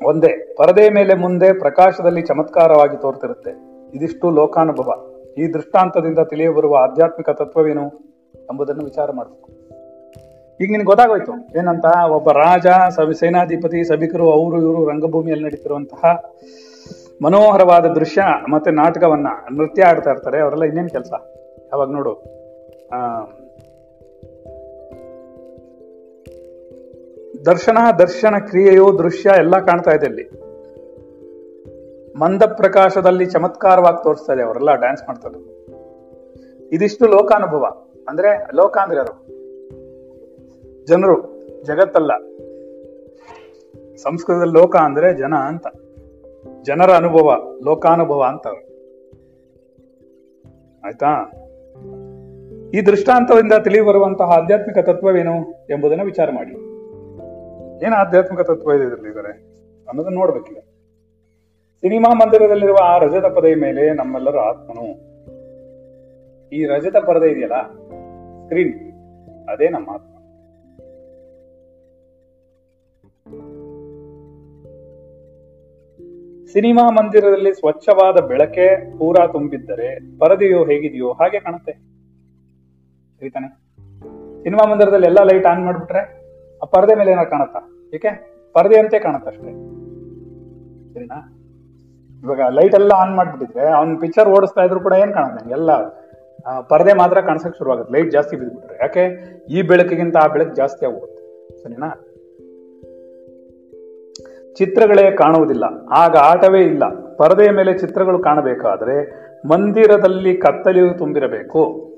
ಒಂದೇ. ಪರದೆ ಮೇಲೆ ಮುಂದೆ ಪ್ರಕಾಶದಲ್ಲಿ ಚಮತ್ಕಾರವಾಗಿ ತೋರ್ತಿರುತ್ತೆ. ಇದಿಷ್ಟು ಲೋಕಾನುಭವ. ಈ ದೃಷ್ಟಾಂತದಿಂದ ತಿಳಿಯಬರುವ ಆಧ್ಯಾತ್ಮಿಕ ತತ್ವವೇನು ಎಂಬುದನ್ನು ವಿಚಾರ ಮಾಡಬೇಕು. ಈಗ ನಿನ್ಗೆ ಗೊತ್ತಾಗೋಯ್ತು. ಏನಂತ? ಒಬ್ಬ ರಾಜ ಸಭೆ ಸೇನಾಧಿಪತಿ, ಸಭಿಕರು, ಅವರು ಇವರು ರಂಗಭೂಮಿಯಲ್ಲಿ ನಡೀತಿರುವಂತಹ ಮನೋಹರವಾದ ದೃಶ್ಯ ಮತ್ತೆ ನಾಟಕವನ್ನ ನೃತ್ಯ ಆಡ್ತಾ ಇರ್ತಾರೆ. ಅವರೆಲ್ಲ ಇನ್ನೇನು ಕೆಲಸ? ಅವಾಗ ನೋಡು. ಆ, ದರ್ಶನ ದರ್ಶನ ಕ್ರಿಯೆಯು ದೃಶ್ಯ ಎಲ್ಲ ಕಾಣ್ತಾ ಇದೆ ಇಲ್ಲಿ ಮಂದ ಪ್ರಕಾಶದಲ್ಲಿ ಚಮತ್ಕಾರವಾಗಿ ತೋರಿಸ್ತಾ ಇದೆ ಅವರೆಲ್ಲ ಡ್ಯಾನ್ಸ್ ಮಾಡ್ತಾರೆ. ಇದಿಷ್ಟು ಲೋಕಾನುಭವ. ಅಂದ್ರೆ ಲೋಕ ಅಂದ್ರೆ ಜನರು ಜಗತ್ತಲ್ಲ. ಸಂಸ್ಕೃತದಲ್ಲಿ ಲೋಕ ಅಂದ್ರೆ ಜನ ಅಂತ. ಜನರ ಅನುಭವ, ಲೋಕಾನುಭವ ಅಂತ ಆಯ್ತಾ? ಈ ದೃಷ್ಟಾಂತದಿಂದ ತಿಳಿ ಬರುವಂತಹ ಆಧ್ಯಾತ್ಮಿಕ ತತ್ವವೇನು ಎಂಬುದನ್ನು ವಿಚಾರ ಮಾಡಿ. ಏನು ಆಧ್ಯಾತ್ಮಿಕ ತತ್ವ ಇದೆ ಇದರಲ್ಲಿ ಇದ್ದಾರೆ ಅನ್ನೋದನ್ನ ನೋಡ್ಬೇಕೀಗ ಸಿನಿಮಾ ಮಂದಿರದಲ್ಲಿರುವ ಆ ರಜತ ಪದೆಯ ಮೇಲೆ ನಮ್ಮೆಲ್ಲರ ಆತ್ಮನು. ಈ ರಜತ ಪರದೆ ಇದೆಯಲ್ಲ? ಸ್ಕ್ರೀನ್. ಅದೇ ನಮ್ಮ ಆತ್ಮ. ಸಿನಿಮಾ ಮಂದಿರದಲ್ಲಿ ಸ್ವಚ್ಛವಾದ ಬೆಳಕೆ ಪೂರಾ ತುಂಬಿದ್ದರೆ ಪರದೆಯೋ ಹೇಗಿದೆಯೋ ಹಾಗೆ ಕಾಣುತ್ತೆ. ಸರಿತಾನೆ ಸಿನಿಮಾ ಮಂದಿರದಲ್ಲಿ ಎಲ್ಲ ಲೈಟ್ ಆನ್ ಮಾಡ್ಬಿಟ್ರೆ ಆ ಪರದೆ ಮೇಲೆ ಏನಾರು ಕಾಣುತ್ತಾ? ಏಕೆ? ಪರದೆಯಂತೆ ಕಾಣುತ್ತೆ ಅಷ್ಟೇ. ಸರಿನಾ? ಇವಾಗ ಲೈಟ್ ಎಲ್ಲ ಆನ್ ಮಾಡ್ಬಿಟ್ಟಿದ್ರೆ ಅವ್ನ ಪಿಕ್ಚರ್ ಓಡಿಸ್ತಾ ಇದ್ರು ಕೂಡ ಏನ್ ಕಾಣುತ್ತೆ? ಎಲ್ಲ ಪರದೆ ಮಾತ್ರ ಕಾಣಿಸಕ್ ಶುರು ಆಗುತ್ತೆ ಲೈಟ್ ಜಾಸ್ತಿ ಬಿದ್ಬಿಟ್ರೆ. ಯಾಕೆ? ಈ ಬೆಳಕಿಗಿಂತ ಆ ಬೆಳಕು ಜಾಸ್ತಿ ಆಗೋಗುತ್ತೆ. ಸರಿನಾ? ಚಿತ್ರಗಳೇ ಕಾಣುವುದಿಲ್ಲ. ಆಗ ಆಟವೇ ಇಲ್ಲ. ಪರದೆಯ ಮೇಲೆ ಚಿತ್ರಗಳು ಕಾಣಬೇಕಾದರೆ ಮಂದಿರದಲ್ಲಿ ಕತ್ತಲೆಯು ತುಂಬಿರಬೇಕು.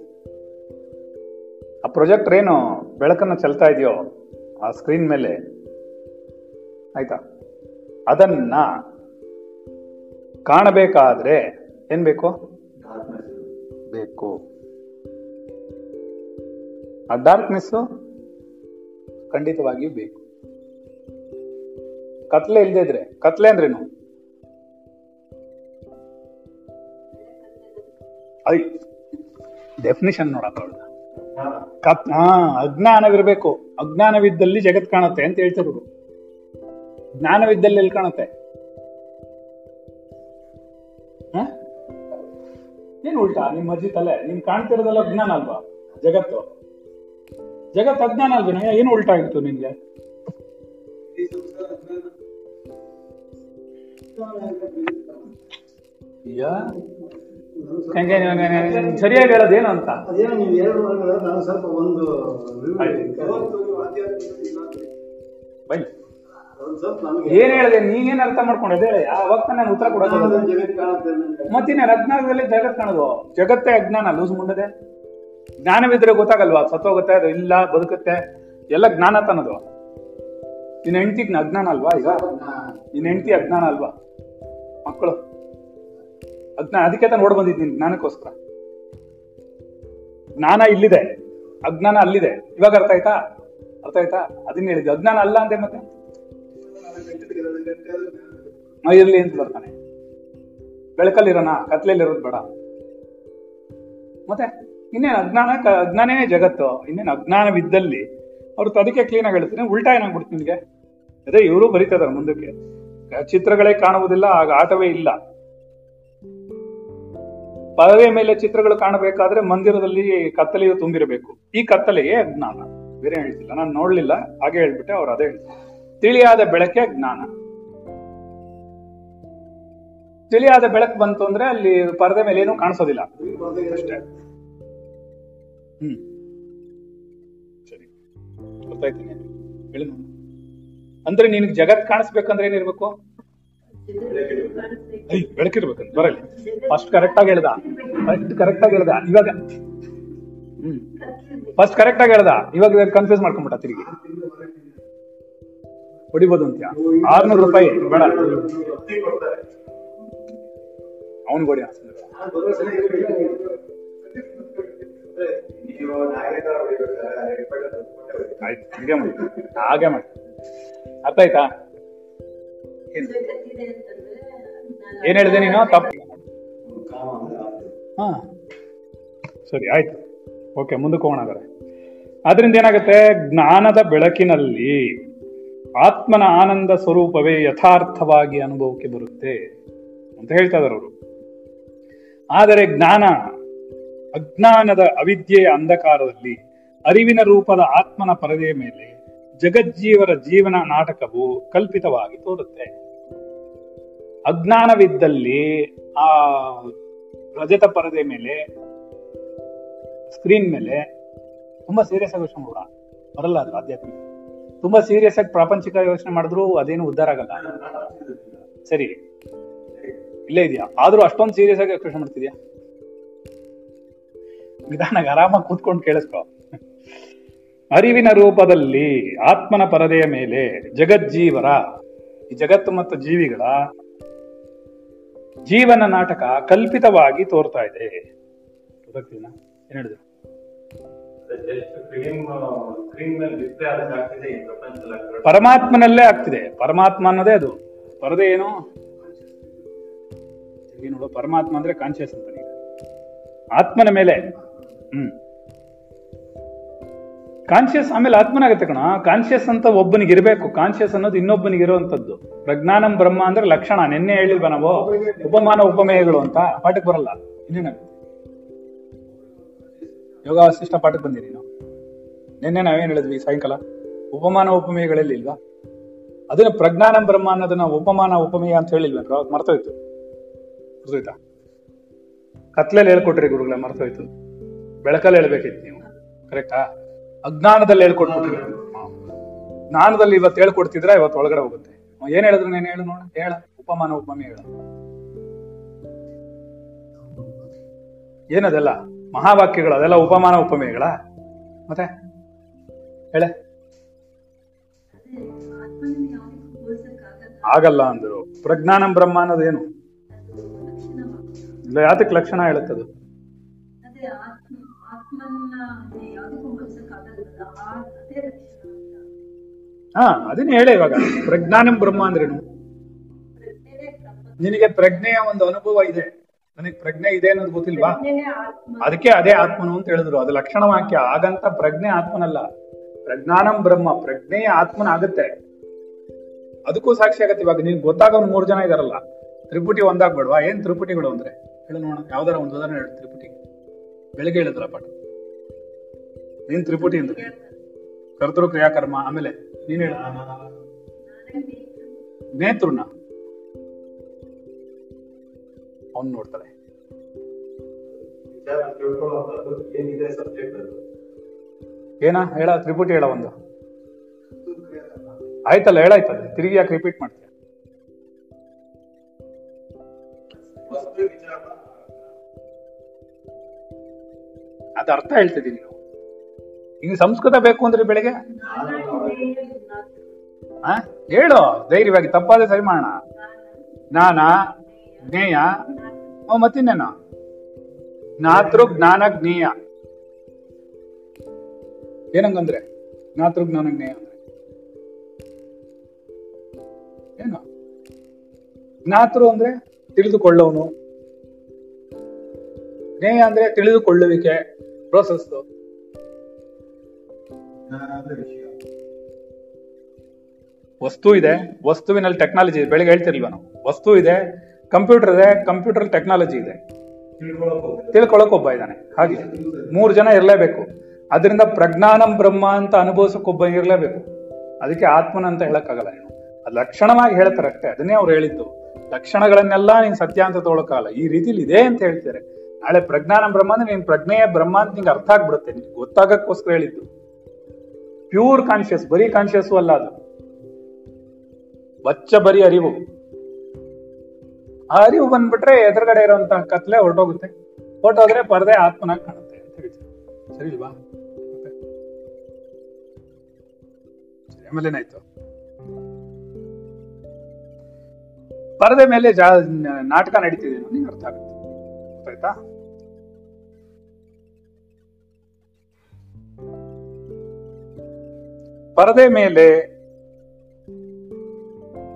ಆ ಪ್ರೊಜೆಕ್ಟರ್ ಏನು ಬೆಳಕನ್ನು ಚೆಲ್ತಾ ಇದೆಯೋ ಆ ಸ್ಕ್ರೀನ್ ಮೇಲೆ? ಆಯ್ತಾ? ಅದನ್ನ ಕಾಣಬೇಕಾದ್ರೆ ಏನ್ ಬೇಕು? ಬೇಕು. ಆ ಡಾರ್ಕ್ನೆಸ್ ಖಂಡಿತವಾಗಿಯೂ ಬೇಕು. ಕತ್ಲೆ ಇಲ್ಲದೆ ಇದ್ರೆ, ಕತ್ಲೆ ಅಂದ್ರೇನು? ಐ ಡೆಫಿನಿಷನ್ ನೋಡಪ್ಪ. ಕತ್, ಹಾ, ಅಜ್ಞಾನವಿರ್ಬೇಕು. ಅಜ್ಞಾನವಿದ್ದಲ್ಲಿ ಜಗತ್ ಕಾಣುತ್ತೆ ಅಂತ ಹೇಳ್ತಿರೋದು. ಜ್ಞಾನವಿದ್ದಲ್ಲಿ ಎಲ್ಲಿ ಕಾಣುತ್ತೆ? ಏನು ಉಲ್ಟಾ? ನಿಮ್ ಅಜ್ಜಿ ತಲೆ, ನಿಮ್ ಕಾಣ್ತಿರೋದಲ್ಲ ಅಜ್ಞಾನ ಅಲ್ವಾ? ಜಗತ್ತು. ಜಗತ್ ಅಜ್ಞಾನ ಅಲ್ವೇನ? ಏನು ಉಲ್ಟಾ ಇತ್ತು ನಿನ್ಗೆ? ಸರಿಯಾಗಿ ಹೇಳೋದೇನು ಅಂತ? ಅದೇನೋ ನೀವು ಎರಡು ನಾನು ಸ್ವಲ್ಪ ಒಂದು. ಬನ್ನಿ. ಏನ್ ಹೇಳಿದೆ? ನೀನೇನ್ ಅರ್ಥ ಮಾಡ್ಕೊಂಡಿದ್ದೆ ಹೇಳಿ ಯಾವಾಗ ನಾನು ಉತ್ತರ ಕೊಡೋದು. ಮತ್ತಿನ ಅಜ್ಞಾನದಲ್ಲಿ ಜಗತ್ ಕಾಣೋದು. ಜಗತ್ತೇ ಅಜ್ಞಾನ ಲೂಸ್ ಮುಂಡದೆ. ಜ್ಞಾನವಿದ್ರೆ ಗೊತ್ತಾಗಲ್ವಾ? ಸತ್ತೋಗುತ್ತೆ ಅದು ಇಲ್ಲ ಬದುಕುತ್ತೆ. ಎಲ್ಲ ಜ್ಞಾನ ತನ್ನದು ನಿನ್ನ ಹೆಂಡತಿಗೆ ಅಜ್ಞಾನ ಅಲ್ವಾ ಈಗ? ನಿನ್ನ ಹೆಂಡತಿ ಅಜ್ಞಾನ ಅಲ್ವಾ? ಮಕ್ಕಳು. ಅಜ್ಞಾನ, ಅದಕ್ಕೆ ತಾನು ಓಡ್ ಬಂದಿದ್ದೀನಿ ಜ್ಞಾನಕ್ಕೋಸ್ಕರ. ಜ್ಞಾನ ಇಲ್ಲಿದೆ. ಅಜ್ಞಾನ ಅಲ್ಲಿದೆ. ಇವಾಗ ಅರ್ಥ ಆಯ್ತಾ? ಅರ್ಥ ಆಯ್ತಾ? ಅದನ್ನ ಹೇಳಿದ್ವಿ. ಅಜ್ಞಾನ ಅಲ್ಲ ಅಂದೆ ಮತ್ತೆ? ಇರ್ಲಿ ಅಂತ ಬರ್ತಾನೆ. ಬೆಳಕಲ್ಲಿರೋಣ ಕತ್ಲೆಯಲ್ಲಿರೋದು ಬೇಡ. ಮತ್ತೆ? ಇನ್ನೇನು ಅಜ್ಞಾನ ಅಜ್ಞಾನನೇ ಜಗತ್ತು. ಇನ್ನೇನು ಅಜ್ಞಾನವಿದ್ದಲ್ಲಿ. ಅವ್ರು ಅದಕ್ಕೆ ಕ್ಲೀನ್ ಆಗಿ ಹೇಳ್ತೀನಿ. ಉಲ್ಟಾ ಏನಾಗ್ಬಿಡ್ತು ನಿಮ್ಗೆ ಅದೇ ಇವರು ಬರೀತಿದಾರೆ ಮುಂದಕ್ಕೆ. ಚಿತ್ರಗಳೇ ಕಾಣುವುದಿಲ್ಲ, ಆಗ ಆಟವೇ ಇಲ್ಲ. ಪರದೆ ಮೇಲೆ ಚಿತ್ರಗಳು ಕಾಣಬೇಕಾದ್ರೆ ಮಂದಿರದಲ್ಲಿ ಕತ್ತಲೆಯು ತುಂಬಿರಬೇಕು. ಈ ಕತ್ತಲೆಯೇ ಜ್ಞಾನ ಬೇರೆ ಹೇಳ್ತಿಲ್ಲ. ನಾನು ನೋಡ್ಲಿಲ್ಲ, ಹಾಗೆ ಹೇಳ್ಬಿಟ್ಟೆ, ಅವ್ರು ಅದೇ ಹೇಳ್ತಾರೆ. ತಿಳಿಯಾದ ಬೆಳಕೆ ಜ್ಞಾನ ತಿಳಿಯಾದ ಬೆಳಕು ಬಂತು ಅಂದ್ರೆ ಅಲ್ಲಿ ಪರದೆ ಮೇಲೆ ಏನು ಕಾಣಿಸೋದಿಲ್ಲ. ಅಷ್ಟೇ. ಹ್ಮ್. ಸರಿ. ಗೊತ್ತಾಯ್ತೀನಿ ಹೇಳಿ. ಅಂದ್ರೆ ನಿನಗೆ ಜಗತ್ ಕಾಣಿಸ್ಬೇಕಂದ್ರೆ ಏನಿರ್ಬೇಕು? ಐ ಬೆಳಕಿರ್ಬೇಕಂತ ಬರಲಿ. ಫಸ್ಟ್ ಕರೆಕ್ಟ್ ಆಗಿ ಹೇಳ್ದ. ಫಸ್ಟ್ ಕರೆಕ್ಟ್ ಆಗಿ ಹೇಳ್ದ. ಇವಾಗ ಫಸ್ಟ್ ಕರೆಕ್ಟ್ ಆಗಿ ಹೇಳ್ದ. ಇವಾಗ ಕನ್ಫ್ಯೂಸ್ ಮಾಡ್ಕೊಂಬಿಟ್ಟ ತಿರುಗಿ. ಹೊಡಿಬೋದು ಅಂತ ಆರ್ನೂರು ರೂಪಾಯಿ. ಬೇಡ. ಅವನ್ ಗೋಡಿ ಆಯ್ತು ಹಾಗೆ ಮಾಡಿ. ಅರ್ಥ ಆಯ್ತಾ? ಏನ್- ಹೇಳಿದೆ ನೀನು? ತಪ್ಪು. ಹಾ. ಸರಿ, ಆಯ್ತು. ಓಕೆ, ಮುಂದಕ್ಕೆ ಹೋಗೋಣ ಹಾಗಾದ್ರೆ. ಅದರಿಂದ ಏನಾಗುತ್ತೆ? ಜ್ಞಾನದ ಬೆಳಕಿನಲ್ಲಿ ಆತ್ಮನ ಆನಂದ ಸ್ವರೂಪವೇ ಯಥಾರ್ಥವಾಗಿ ಅನುಭವಕ್ಕೆ ಬರುತ್ತೆ ಅಂತ ಹೇಳ್ತಾ ಇದಾರೆ ಅವರು. ಆದರೆ ಜ್ಞಾನ, ಅಜ್ಞಾನದ ಅವಿದ್ಯೆಯ ಅಂಧಕಾರದಲ್ಲಿ ಅರಿವಿನ ರೂಪದ ಆತ್ಮನ ಪರದೆಯ ಮೇಲೆ ಜಗಜ್ಜೀವರ ಜೀವನ ನಾಟಕವು ಕಲ್ಪಿತವಾಗಿ ತೋರುತ್ತೆ. ಅಜ್ಞಾನವಿದ್ದಲ್ಲಿ ಆ ರಜತ ಪರದೆ ಮೇಲೆ ಸ್ಕ್ರೀನ್ ಮೇಲೆ ತುಂಬಾ ಸೀರಿಯಸ್ ಆಗಿ ಯೋಚನೆ ಮಾಡೋಣ. ಬರಲ್ಲ ಅದು ಆಧ್ಯಾತ್ಮಿಕ. ತುಂಬಾ ಸೀರಿಯಸ್ ಆಗಿ ಪ್ರಾಪಂಚಿಕ ಯೋಚನೆ ಮಾಡಿದ್ರು ಅದೇನು ಉದ್ಧಾರ ಆಗಲ್ಲ. ಸರಿ. ಇಲ್ಲೇ ಇದೆಯಾ? ಆದ್ರೂ ಅಷ್ಟೊಂದು ಸೀರಿಯಸ್ ಆಗಿ ಯೋಚನೆ ಮಾಡ್ತಿದ್ಯಾ? ನಿಧಾನಾಗ ಆರಾಮಾಗಿ ಕೂತ್ಕೊಂಡು ಕೇಳಿಸ್ಕೊ. ಅರಿವಿನ ರೂಪದಲ್ಲಿ ಆತ್ಮನ ಪರದೆಯ ಮೇಲೆ ಜಗಜ್ಜೀವರ ಈ ಜಗತ್ತು ಮತ್ತು ಜೀವಿಗಳ ಜೀವನ ನಾಟಕ ಕಲ್ಪಿತವಾಗಿ ತೋರ್ತಾ ಇದೆ. ಹೇಳಿದ್ರು? ಪರಮಾತ್ಮನಲ್ಲೇ ಆಗ್ತಿದೆ. ಪರಮಾತ್ಮ ಅನ್ನೋದೇ ಅದು. ಪರದೆ ಏನು? ನೋಡು ಪರಮಾತ್ಮ ಅಂದ್ರೆ ಕಾನ್ಶಿಯಸ್ ಅಂತ ಆತ್ಮನ ಮೇಲೆ. ಹ್ಮ್. ಕಾನ್ಶಿಯಸ್ ಆಮೇಲೆ ಆತ್ಮನಾಗತ್ತೆ ಕಣ. ಕಾನ್ಶಿಯಸ್ ಅಂತ ಒಬ್ಬನಿಗೆ ಇರಬೇಕು. ಕಾನ್ಶಿಯಸ್ ಅನ್ನೋದು ಇನ್ನೊಬ್ಬನಿಗೆ ಇರುವಂತದ್ದು ಪ್ರಜ್ಞಾನಂ ಬ್ರಹ್ಮ ಅಂದ್ರೆ ಲಕ್ಷಣ. ನಿನ್ನೆ ಹೇಳಿಲ್ವ ನಾವು? ಉಪಮಾನ, ಉಪಮೇಯಗಳು ಅಂತ. ಪಾಠಕ್ಕೆ ಬರಲ್ಲ. ಇನ್ನೇನಾಗುತ್ತೆ ಯೋಗ ವಸಿಷ್ಠ ಪಾಠಕ್ಕೆ ಬಂದಿರಿ ನಾವು. ನಿನ್ನೆ ನಾವೇನ್ ಹೇಳಿದ್ವಿ ಸಾಯಂಕಾಲ? ಉಪಮಾನ, ಉಪಮೇಯಗಳಲ್ಲಿ ಇಲ್ವಾ? ಅದನ್ನ ಪ್ರಜ್ಞಾನಂ ಬ್ರಹ್ಮ ಅನ್ನೋದನ್ನ ಉಪಮಾನ, ಉಪಮೇಯ ಅಂತ ಹೇಳಿಲ್ವ ಅವಾಗ ಮರ್ತೋಯ್ತು. ಮರ್ತೋಯ್ತಾ? ಕತ್ಲಲ್ಲಿ ಹೇಳ್ಕೊಟ್ರಿ ಗುರುಗಳೇ, ಮರ್ತೋಯ್ತು ಬೆಳಕಲ್ಲಿ ಹೇಳ್ಬೇಕಿತ್ತು ನೀವು. ಕರೆಕ್ಟಾ ಅಜ್ಞಾನದಲ್ಲಿ ಹೇಳ್ಕೊಟ್ಬಿಟ್ರಿ ಹಾ. ಜ್ಞಾನದಲ್ಲಿ ಇವತ್ತು ಹೇಳ್ಕೊಡ್ತಿದ್ರೆ ಇವತ್ತು ಒಳಗಡೆ ಹೋಗುತ್ತೆ. ಏನ್ ಹೇಳಿದ್ರು ನೀನ್ ಹೇಳು ನೋಡ. ಹೇಳ. ಉಪಮಾನ ಉಪಮೆಗಳು ಹೇಳ. ಏನದೆಲ್ಲ? ಮಹಾವಾಕ್ಯಗಳು, ಅದೆಲ್ಲ ಉಪಮಾನ ಉಪಮೇಯಗಳ ಮತ್ತೆ? ಹೇಳೆ. ಆಗಲ್ಲ ಅಂದ್ರು. ಪ್ರಜ್ಞಾನಂ ಬ್ರಹ್ಮ ಅನ್ನೋದೇನು ಇಲ್ಲ ಯಾತಕ್ ಲಕ್ಷಣ ಹೇಳುತ್ತದು? ಹಾ ಅದನ್ನ ಹೇಳಿ ಇವಾಗ. ಪ್ರಜ್ಞಾನಂ ಬ್ರಹ್ಮ ಅಂದ್ರೇನು ನಿನಗೆ ಪ್ರಜ್ಞೆಯ ಒಂದು ಅನುಭವ ಇದೆ. ನನಗೆ ಪ್ರಜ್ಞೆ ಇದೆ ಅನ್ನೋದು ಗೊತ್ತಿಲ್ವಾ? ಅದಕ್ಕೆ ಅದೇ ಆತ್ಮನು ಅಂತ ಹೇಳಿದ್ರು. ಅದು ಲಕ್ಷಣ ವಾಕ್ಯ. ಆಗಂತ ಪ್ರಜ್ಞೆ ಆತ್ಮನಲ್ಲ. ಪ್ರಜ್ಞಾನಂ ಬ್ರಹ್ಮ. ಪ್ರಜ್ಞೆಯ ಆತ್ಮನ ಆಗುತ್ತೆ. ಅದಕ್ಕೂ ಸಾಕ್ಷಿ ಆಗತ್ತೆ ಇವಾಗ. ನೀನ್ ಗೊತ್ತಾಗ ಮೂರ್ ಜನ ಇದಾರಲ್ಲ. ತ್ರಿಪುಟಿ ಒಂದಾಗ್ಬೇಡವಾ? ಏನ್ ತ್ರಿಪುಟಿಗಳು ಅಂದ್ರೆ? ಹೇಳು ನೋಡೋಣ. ಯಾವ್ದಾರ ಒಂದು ಉದಾಹರಣೆ ತ್ರಿಪುಟಿ. ಬೆಳಿಗ್ಗೆ ಹೇಳಿದ್ರಲ್ಲ ಪಾಠ. ನೀನ್ ತ್ರಿಪುಟಿ ಅಂದ್ರೆ ಕರ್ತೃ ಕ್ರಿಯಾಕರ್ಮ, ಆಮೇಲೆ ನೀನ್ ಹೇಳ. ನೇತೃನ. ಅವ್ನು ಅದು ಏನ? ಹೇಳ, ತ್ರಿಪುಟಿ ಹೇಳ ಒಂದು. ಆಯ್ತಲ್ಲ ಹೇಳಾಯ್ತಲ್ಲ ತಿರುಗಿ ಯಾಕೆ ರಿಪೀಟ್ ಮಾಡ್ತೀಯ? ಅದ ಅರ್ಥ ಹೇಳ್ತಿದ್ದೀನಿ. ಈಗ ಸಂಸ್ಕೃತ ಬೇಕು ಅಂದ್ರೆ ಬೆಳಿಗ್ಗೆ? ಹೇಳು, ಧೈರ್ಯವಾಗಿ, ತಪ್ಪಾದ್ರೆ ಸರಿ ಮಾಡೋಣ. ಜ್ಞಾನ, ಜ್ಞೇಯ ಮತ್ತಿನ್ನೇನು? ಜ್ಞಾತೃ ಜ್ಞಾನ ಜ್ಞೇಯ. ಏನಂಗಂದ್ರೆ? ಜ್ಞಾತೃ ಜ್ಞಾನ ಜ್ಞೇಯ. ಅಂದ್ರೆ ಏನು? ಜ್ಞಾತೃ ಅಂದ್ರೆ ತಿಳಿದುಕೊಳ್ಳೋನು. ಜ್ಞೇಯ ಅಂದ್ರೆ ತಿಳಿದುಕೊಳ್ಳುವಿಕೆ ಪ್ರೋಸೆಸ್ ವಸ್ತು ಇದೆ. ವಸ್ತುವಿನಲ್ಲಿ ಟೆಕ್ನಾಲಜಿ ಇದೆ. ಬೆಳಿಗ್ಗೆ ಹೇಳ್ತಿರ್ಲಿಲ್ವ ನಾವು? ವಸ್ತು ಇದೆ ಕಂಪ್ಯೂಟರ್ ಇದೆ ಕಂಪ್ಯೂಟರ್ ಟೆಕ್ನಾಲಜಿ ಇದೆ. ತಿಳ್ಕೊಳಕ್ ಒಬ್ಬ ಇದ್ದಾನೆ. ಹಾಗೆ. ಮೂರು ಜನ ಇರಲೇಬೇಕು. ಅದರಿಂದ ಪ್ರಜ್ಞಾನಂ ಬ್ರಹ್ಮ ಅಂತ ಅನುಭವಿಸಕ್ ಒಬ್ಬ ಇರಲೇಬೇಕು. ಅದಕ್ಕೆ ಆತ್ಮನ ಅಂತ ಹೇಳಕ್ಕಾಗಲ್ಲ ಅದು ಲಕ್ಷಣವಾಗಿ ಹೇಳ್ತಾರೆ ಅಷ್ಟೇ. ಅದನ್ನೇ ಅವ್ರು ಹೇಳಿದ್ದು. ಲಕ್ಷಣಗಳನ್ನೆಲ್ಲ ನೀನ್ ಸತ್ಯ ಅಂತ ತೊಗೊಳಕ್ಕಾಗಲ್ಲ ಈ ರೀತಿಲಿ ಇದೆ ಅಂತ ಹೇಳ್ತಾರೆ ನಾಳೆ ಪ್ರಜ್ಞಾನಂ ಬ್ರಹ್ಮ ಅಂದ್ರೆ ನೀನ್ ಪ್ರಜ್ಞೆಯ ಬ್ರಹ್ಮ ಅಂತ ನಿಂಗೆ ಅರ್ಥ ಆಗ್ಬಿಡುತ್ತೆ. ನಿನ್ಗೆ ಗೊತ್ತಾಗಕ್ಕೋಸ್ಕರ ಹೇಳಿದ್ದು. ಪ್ಯೂರ್ ಕಾನ್ಶಿಯಸ್, ಬರೀ ಕಾನ್ಶಿಯಸ್ ಅಲ್ಲ ಅದು. ಬಚ್ಚ ಬರೀ ಅರಿವು. ಆ ಅರಿವು ಬಂದ್ಬಿಟ್ರೆ ಎದುರುಗಡೆ ಇರುವಂತಹ ಕತ್ಲೆ ಹೊರಟೋಗುತ್ತೆ. ಹೊರಟೋದ್ರೆ ಪರದೆ ಆತ್ಮನಾಗಿ ಕಾಣುತ್ತೆ ಅಂತ ಹೇಳ್ತೀವಿ. ಸರಿ ಇಲ್ವಾ? ಆಮೇಲೆ ಪರದೆ ಮೇಲೆ ಜಾ ನಾಟಕ ನಡೀತಿದೆ ನನಗೆ ಅರ್ಥ ಆಗುತ್ತೆ. ಗೊತ್ತಾಯ್ತಾ? ಪರದೆ ಮೇಲೆ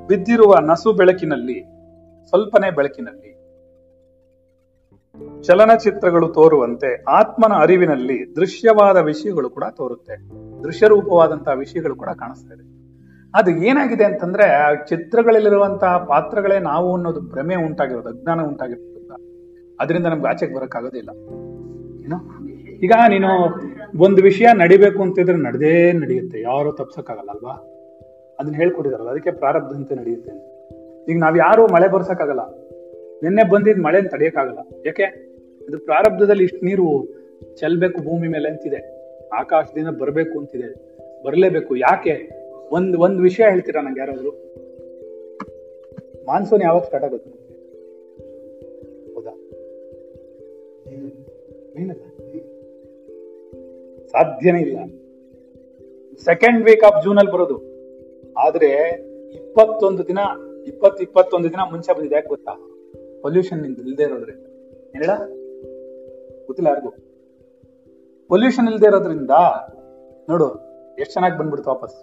ಬಿದ್ದಿರುವ ನಸು ಬೆಳಕಿನಲ್ಲಿ, ಸ್ವಲ್ಪನೇ ಬೆಳಕಿನಲ್ಲಿ, ಚಲನಚಿತ್ರಗಳು ತೋರುವಂತೆ ಆತ್ಮನ ಅರಿವಿನಲ್ಲಿ ದೃಶ್ಯವಾದ ವಿಷಯಗಳು ಕೂಡ ತೋರುತ್ತೆ. ದೃಶ್ಯರೂಪವಾದಂತಹ ವಿಷಯಗಳು ಕೂಡ ಕಾಣಿಸ್ತಾ ಇದೆ. ಅದು ಏನಾಗಿದೆ ಅಂತಂದ್ರೆ, ಆ ಚಿತ್ರಗಳಲ್ಲಿರುವಂತಹ ಪಾತ್ರಗಳೇ ನಾವು ಅನ್ನೋದು ಭ್ರಮೆ ಉಂಟಾಗಿರೋದು, ಅಜ್ಞಾನ ಉಂಟಾಗಿರೋದ್ರಿಂದ. ಅದರಿಂದ ನಮ್ಗೆ ಆಚೆಗೆ ಬರೋಕ್ಕಾಗೋದಿಲ್ಲ ಏನೋ? ಈಗ ನೀನು ಒಂದು ವಿಷಯ ನಡಿಬೇಕು ಅಂತಿದ್ರೆ ನಡೆದೇ ನಡೆಯುತ್ತೆ. ಯಾರು ತಪ್ಸಕ್ಕಾಗಲ್ಲ ಅಲ್ವಾ? ಅದನ್ನ ಹೇಳ್ಕೊಟ್ಟಿದಾರಲ್ಲ, ಅದಕ್ಕೆ ಪ್ರಾರಬ್ಧಂತೆ ನಡೆಯುತ್ತೆ. ಈಗ ನಾವ್ ಯಾರು ಮಳೆ ಬರ್ಸಕ್ಕಾಗಲ್ಲ. ನಿನ್ನೆ ಬಂದಿದ್ ಮಳೆ ತಡೆಯಕ್ಕಾಗಲ್ಲ. ಯಾಕೆ? ಇದು ಪ್ರಾರಬ್ಧದಲ್ಲಿ ಇಷ್ಟು ನೀರು ಚೆಲ್ಬೇಕು ಭೂಮಿ ಮೇಲೆ ಅಂತಿದೆ. ಆಕಾಶದಿಂದ ಬರಬೇಕು ಅಂತಿದೆ. ಬರಲೇಬೇಕು. ಯಾಕೆ? ಒಂದ್ ಒಂದ್ ವಿಷಯ ಹೇಳ್ತೀರಾ ನಂಗೆ ಯಾರಾದ್ರು? ಮಾನ್ಸೂನ್ ಯಾವಾಗ ಸ್ಟಾರ್ಟ್ ಆಗುತ್ತೆ? ಹೌದಾ? ಏನಲ್ಲ ಸಾಧ್ಯನೇ ಇಲ್ಲ. ಸೆಕೆಂಡ್ ವೀಕ್ ಆಫ್ ಜೂನ್ ಅಲ್ಲಿ ಬರೋದು. ಆದ್ರೆ ಇಪ್ಪತ್ತೊಂದು ದಿನ ಇಪ್ಪತ್ ಇಪ್ಪತ್ತೊಂದು ದಿನ ಮುಂಚೆ ಬಂದಿದೆ, ಯಾಕೆ ಗೊತ್ತಾ? ಪೊಲ್ಯೂಷನ್ ಇಲ್ದೇ ಇರೋದ್ರಿಂದ. ಹೇಳ ಗೊತ್ತಿಲ್ಲ ಯಾರಿಗೂ. ಪೊಲ್ಯೂಷನ್ ಇಲ್ದೇ ಇರೋದ್ರಿಂದ, ನೋಡು, ಎಷ್ಟು ಚೆನ್ನಾಗಿ ಬಂದ್ಬಿಡ್ತು ವಾಪಸ್.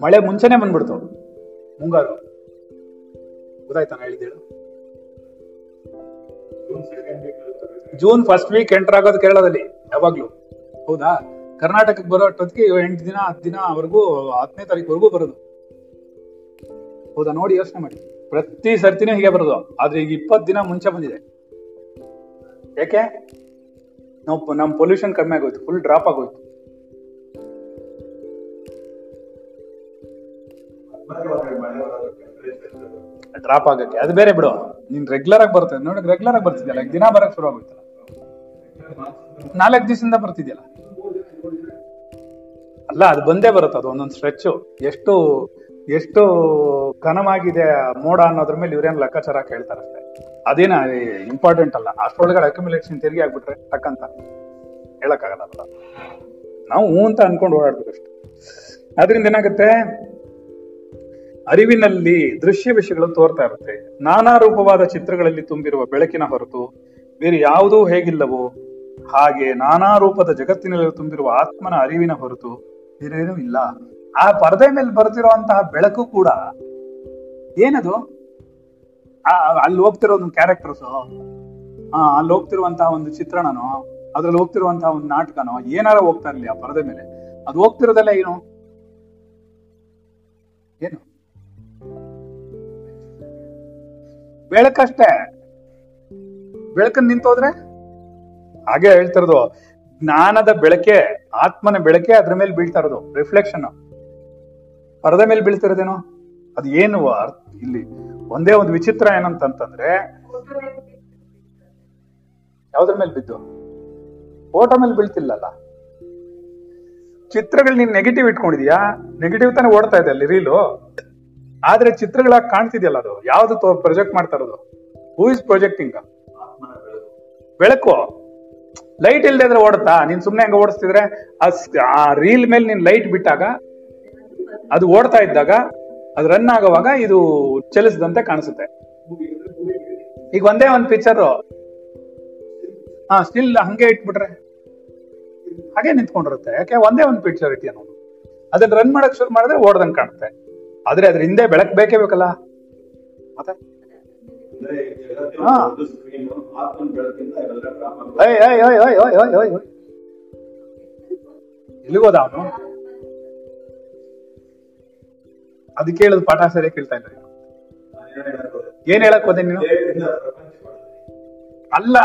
ಮಳೆ ಮುಂಚೆನೆ ಬಂದ್ಬಿಡ್ತು. ಮುಂಗಾರು. ಗೊತ್ತಾಯ್ತಾ ನಾ ಹೇಳಿದ್ದೇಳು ಜೂನ್ ಫಸ್ಟ್ ವೀಕ್ ಎಂಟರ್ ಆಗೋದು ಕೇರಳದಲ್ಲಿ ಯಾವಾಗ್ಲೂ. ಹೌದಾ? ಕರ್ನಾಟಕಕ್ಕೆ ಬರೋ ಅಷ್ಟೊತ್ತಿಗೆ ಎಂಟು ದಿನ ಹತ್ತು ದಿನ ವರೆಗೂ ಹತ್ತನೇ ತಾರೀಕುವರೆಗೂ ಬರೋದು. ಹೌದಾ? ನೋಡಿ ಯೋಚನೆ ಮಾಡಿ. ಪ್ರತಿ ಸರ್ತಿನೂ ಹೀಗೆ ಬರೋದು. ಆದ್ರೆ ಈಗ ಇಪ್ಪತ್ತು ದಿನ ಮುಂಚೆ ಬಂದಿದೆ. ಯಾಕೆ? ನಾವು ನಮ್ ಪೊಲ್ಯೂಷನ್ ಕಮ್ಮಿ ಆಗೋಯ್ತು. ಫುಲ್ ಡ್ರಾಪ್ ಆಗೋಯ್ತು. ಡ್ರಾಪ್ ಆಗಕ್ಕೆ. ಅದು ಬೇರೆ ಬಿಡು. ನೀನ್ ರೆಗ್ಯುಲರ್ ಆಗಿ ಬರ್ತದೆ. ನೋಡಿ ರೆಗ್ಯುಲರ್ ಆಗಿ ಬರ್ತಿದ್ಯಲ್ಲ ದಿನ ಬರಕ್ ಶುರು ಆಗುತ್ತಲ್ಲ ನಾಲ್ಕು ದಿವಸದಿಂದ ಬರ್ತಿದ್ಯಲ್ಲ. ಅಲ್ಲ, ಅದು ಬಂದೇ ಬರುತ್ತೆ, ಅದು ಒಂದೊಂದು ಸ್ಟ್ರೆಚ್ ಎಷ್ಟು ಎಷ್ಟು ಘನವಾಗಿದೆ ಮೋಡ ಅನ್ನೋದ್ರ ಮೇಲೆ ಇವ್ರೇನು ಲೆಕ್ಕಾಚಾರ ಕೇಳ್ತಾರೆ ಅಷ್ಟೇ. ಅದೇನ ಇಂಪಾರ್ಟೆಂಟ್ ಅಲ್ಲ. ಅಷ್ಟೊಳಗಡೆ ಅಕ್ಯುಮಿಲೇಷನ್ ತೆರಿಗೆ ಆಗ್ಬಿಟ್ರೆ ತಕ್ಕಂತ ಹೇಳಕ್ಕಾಗಲ್ಲ ನಾವು ಹ್ಞೂ ಅಂತ ಅನ್ಕೊಂಡು ಓಡಾಡ್ಬೇಕು ಅಷ್ಟೇ ಅದರಿಂದ ಏನಾಗುತ್ತೆ? ಅರಿವಿನಲ್ಲಿ ದೃಶ್ಯ ವಿಷಯಗಳು ತೋರ್ತಾ ಇರುತ್ತೆ. ನಾನಾ ರೂಪವಾದ ಚಿತ್ರಗಳಲ್ಲಿ ತುಂಬಿರುವ ಬೆಳಕಿನ ಹೊರತು ಬೇರೆ ಯಾವುದೂ ಹೇಗಿಲ್ಲವೋ, ಹಾಗೆ ನಾನಾ ರೂಪದ ಜಗತ್ತಿನಲ್ಲಿ ತುಂಬಿರುವ ಆತ್ಮನ ಅರಿವಿನ ಹೊರತು ಬೇರೇನೂ ಇಲ್ಲ. ಆ ಪರದೆ ಮೇಲೆ ಬರ್ತಿರುವಂತಹ ಬೆಳಕು ಕೂಡ ಏನದು? ಆ, ಅಲ್ಲಿ ಹೋಗ್ತಿರೋ ಒಂದು ಕ್ಯಾರೆಕ್ಟರ್ಸ್ ಅಲ್ಲಿ ಹೋಗ್ತಿರುವಂತಹ ಒಂದು ಚಿತ್ರಣನೋ, ಅದ್ರಲ್ಲಿ ಹೋಗ್ತಿರುವಂತಹ ಒಂದು ನಾಟಕನೋ, ಏನಾರ ಹೋಗ್ತಾ ಇರ್ಲಿ ಆ ಪರದೆ ಮೇಲೆ. ಅದು ಹೋಗ್ತಿರೋದೆಲ್ಲ ಏನು? ಏನು? ಬೆಳಕಷ್ಟೇ. ಬೆಳಕನ್ ನಿಂತೋದ್ರೆ? ಹಾಗೆ ಹೇಳ್ತಿರೋದು ಜ್ಞಾನದ ಬೆಳಕೆ, ಆತ್ಮನ ಬೆಳಕೆ ಅದ್ರ ಮೇಲೆ ಬೀಳ್ತಾ ಇರೋದು. ರಿಫ್ಲೆಕ್ಷನ್ ಪರದ ಮೇಲೆ ಬೀಳ್ತಿರೋದೇನು ಅದು ಏನು ಇಲ್ಲಿ ಒಂದೇ ಒಂದು ವಿಚಿತ್ರ ಏನಂತಂತಂದ್ರೆ, ಯಾವ್ದ್ರ ಮೇಲೆ ಬಿದ್ದು? ಫೋಟೋ ಮೇಲೆ ಬೀಳ್ತಿಲ್ಲಲ್ಲ. ಚಿತ್ರಗಳು ನೀನ್ ನೆಗೆಟಿವ್ ಇಟ್ಕೊಂಡಿದ್ಯಾ? ನೆಗೆಟಿವ್ ತಾನೇ ಓಡ್ತಾ ಇದೆ ಅಲ್ಲಿ ರೀಲು ಆದ್ರೆ ಚಿತ್ರಗಳಾಗಿ ಕಾಣ್ತಿದ್ಯಲ್ಲ ಅದು? ಯಾವ್ದು ಪ್ರೊಜೆಕ್ಟ್ ಮಾಡ್ತಾ ಇರೋದು? ಹೂ ಇಸ್ ಪ್ರೊಜೆಕ್ಟಿಂಗ್ ಬೆಳಕು. ಲೈಟ್ ಇಲ್ದೇ ಇದ್ರೆ ಓಡುತ್ತಾ? ನೀನ್ ಸುಮ್ನೆ ಹಂಗ ಓಡಿಸ್ತಿದ್ರೆ ಆ ರೀಲ್ ಮೇಲೆ ನೀನ್ ಲೈಟ್ ಬಿಟ್ಟಾಗ, ಅದು ಓಡ್ತಾ ಇದ್ದಾಗ, ಅದು ರನ್ ಆಗುವಾಗ ಇದು ಚಲಿಸದಂತೆ ಕಾಣಿಸುತ್ತೆ. ಈಗ ಒಂದೇ ಒಂದ್ ಪಿಕ್ಚರ್ ಹಾ ಸ್ಟಿಲ್ ಹಂಗೆ ಇಟ್ಬಿಟ್ರೆ. ಹಾಗೆ ನಿಂತ್ಕೊಂಡಿರುತ್ತೆ. ಯಾಕೆ? ಒಂದೇ ಒಂದು ಪಿಕ್ಚರ್ ಇಟ್ಟಿಯ ನೋಡು. ಅದನ್ನ ರನ್ ಮಾಡಕ್ ಶುರು ಮಾಡಿದ್ರೆ ಓಡ್ದಂಗೆ ಕಾಣುತ್ತೆ. ಆದ್ರೆ ಅದ್ರ ಹಿಂದೆ ಬೆಳಕ್ ಬೇಕೇ ಬೇಕಲ್ಲ? ಮತ್ತೆ? ಎಲ್ಲಿಗೋದ ಅವನು? ಅದಕ್ಕೆ ಹೇಳುದು ಪಾಠ ಸರಿ ಕೇಳ್ತಾ ಇದ್ದಾರೆ ಏನ್ ಹೇಳಕ್ ಹೋದೆ ನೀನು? ಅಲ್ಲ,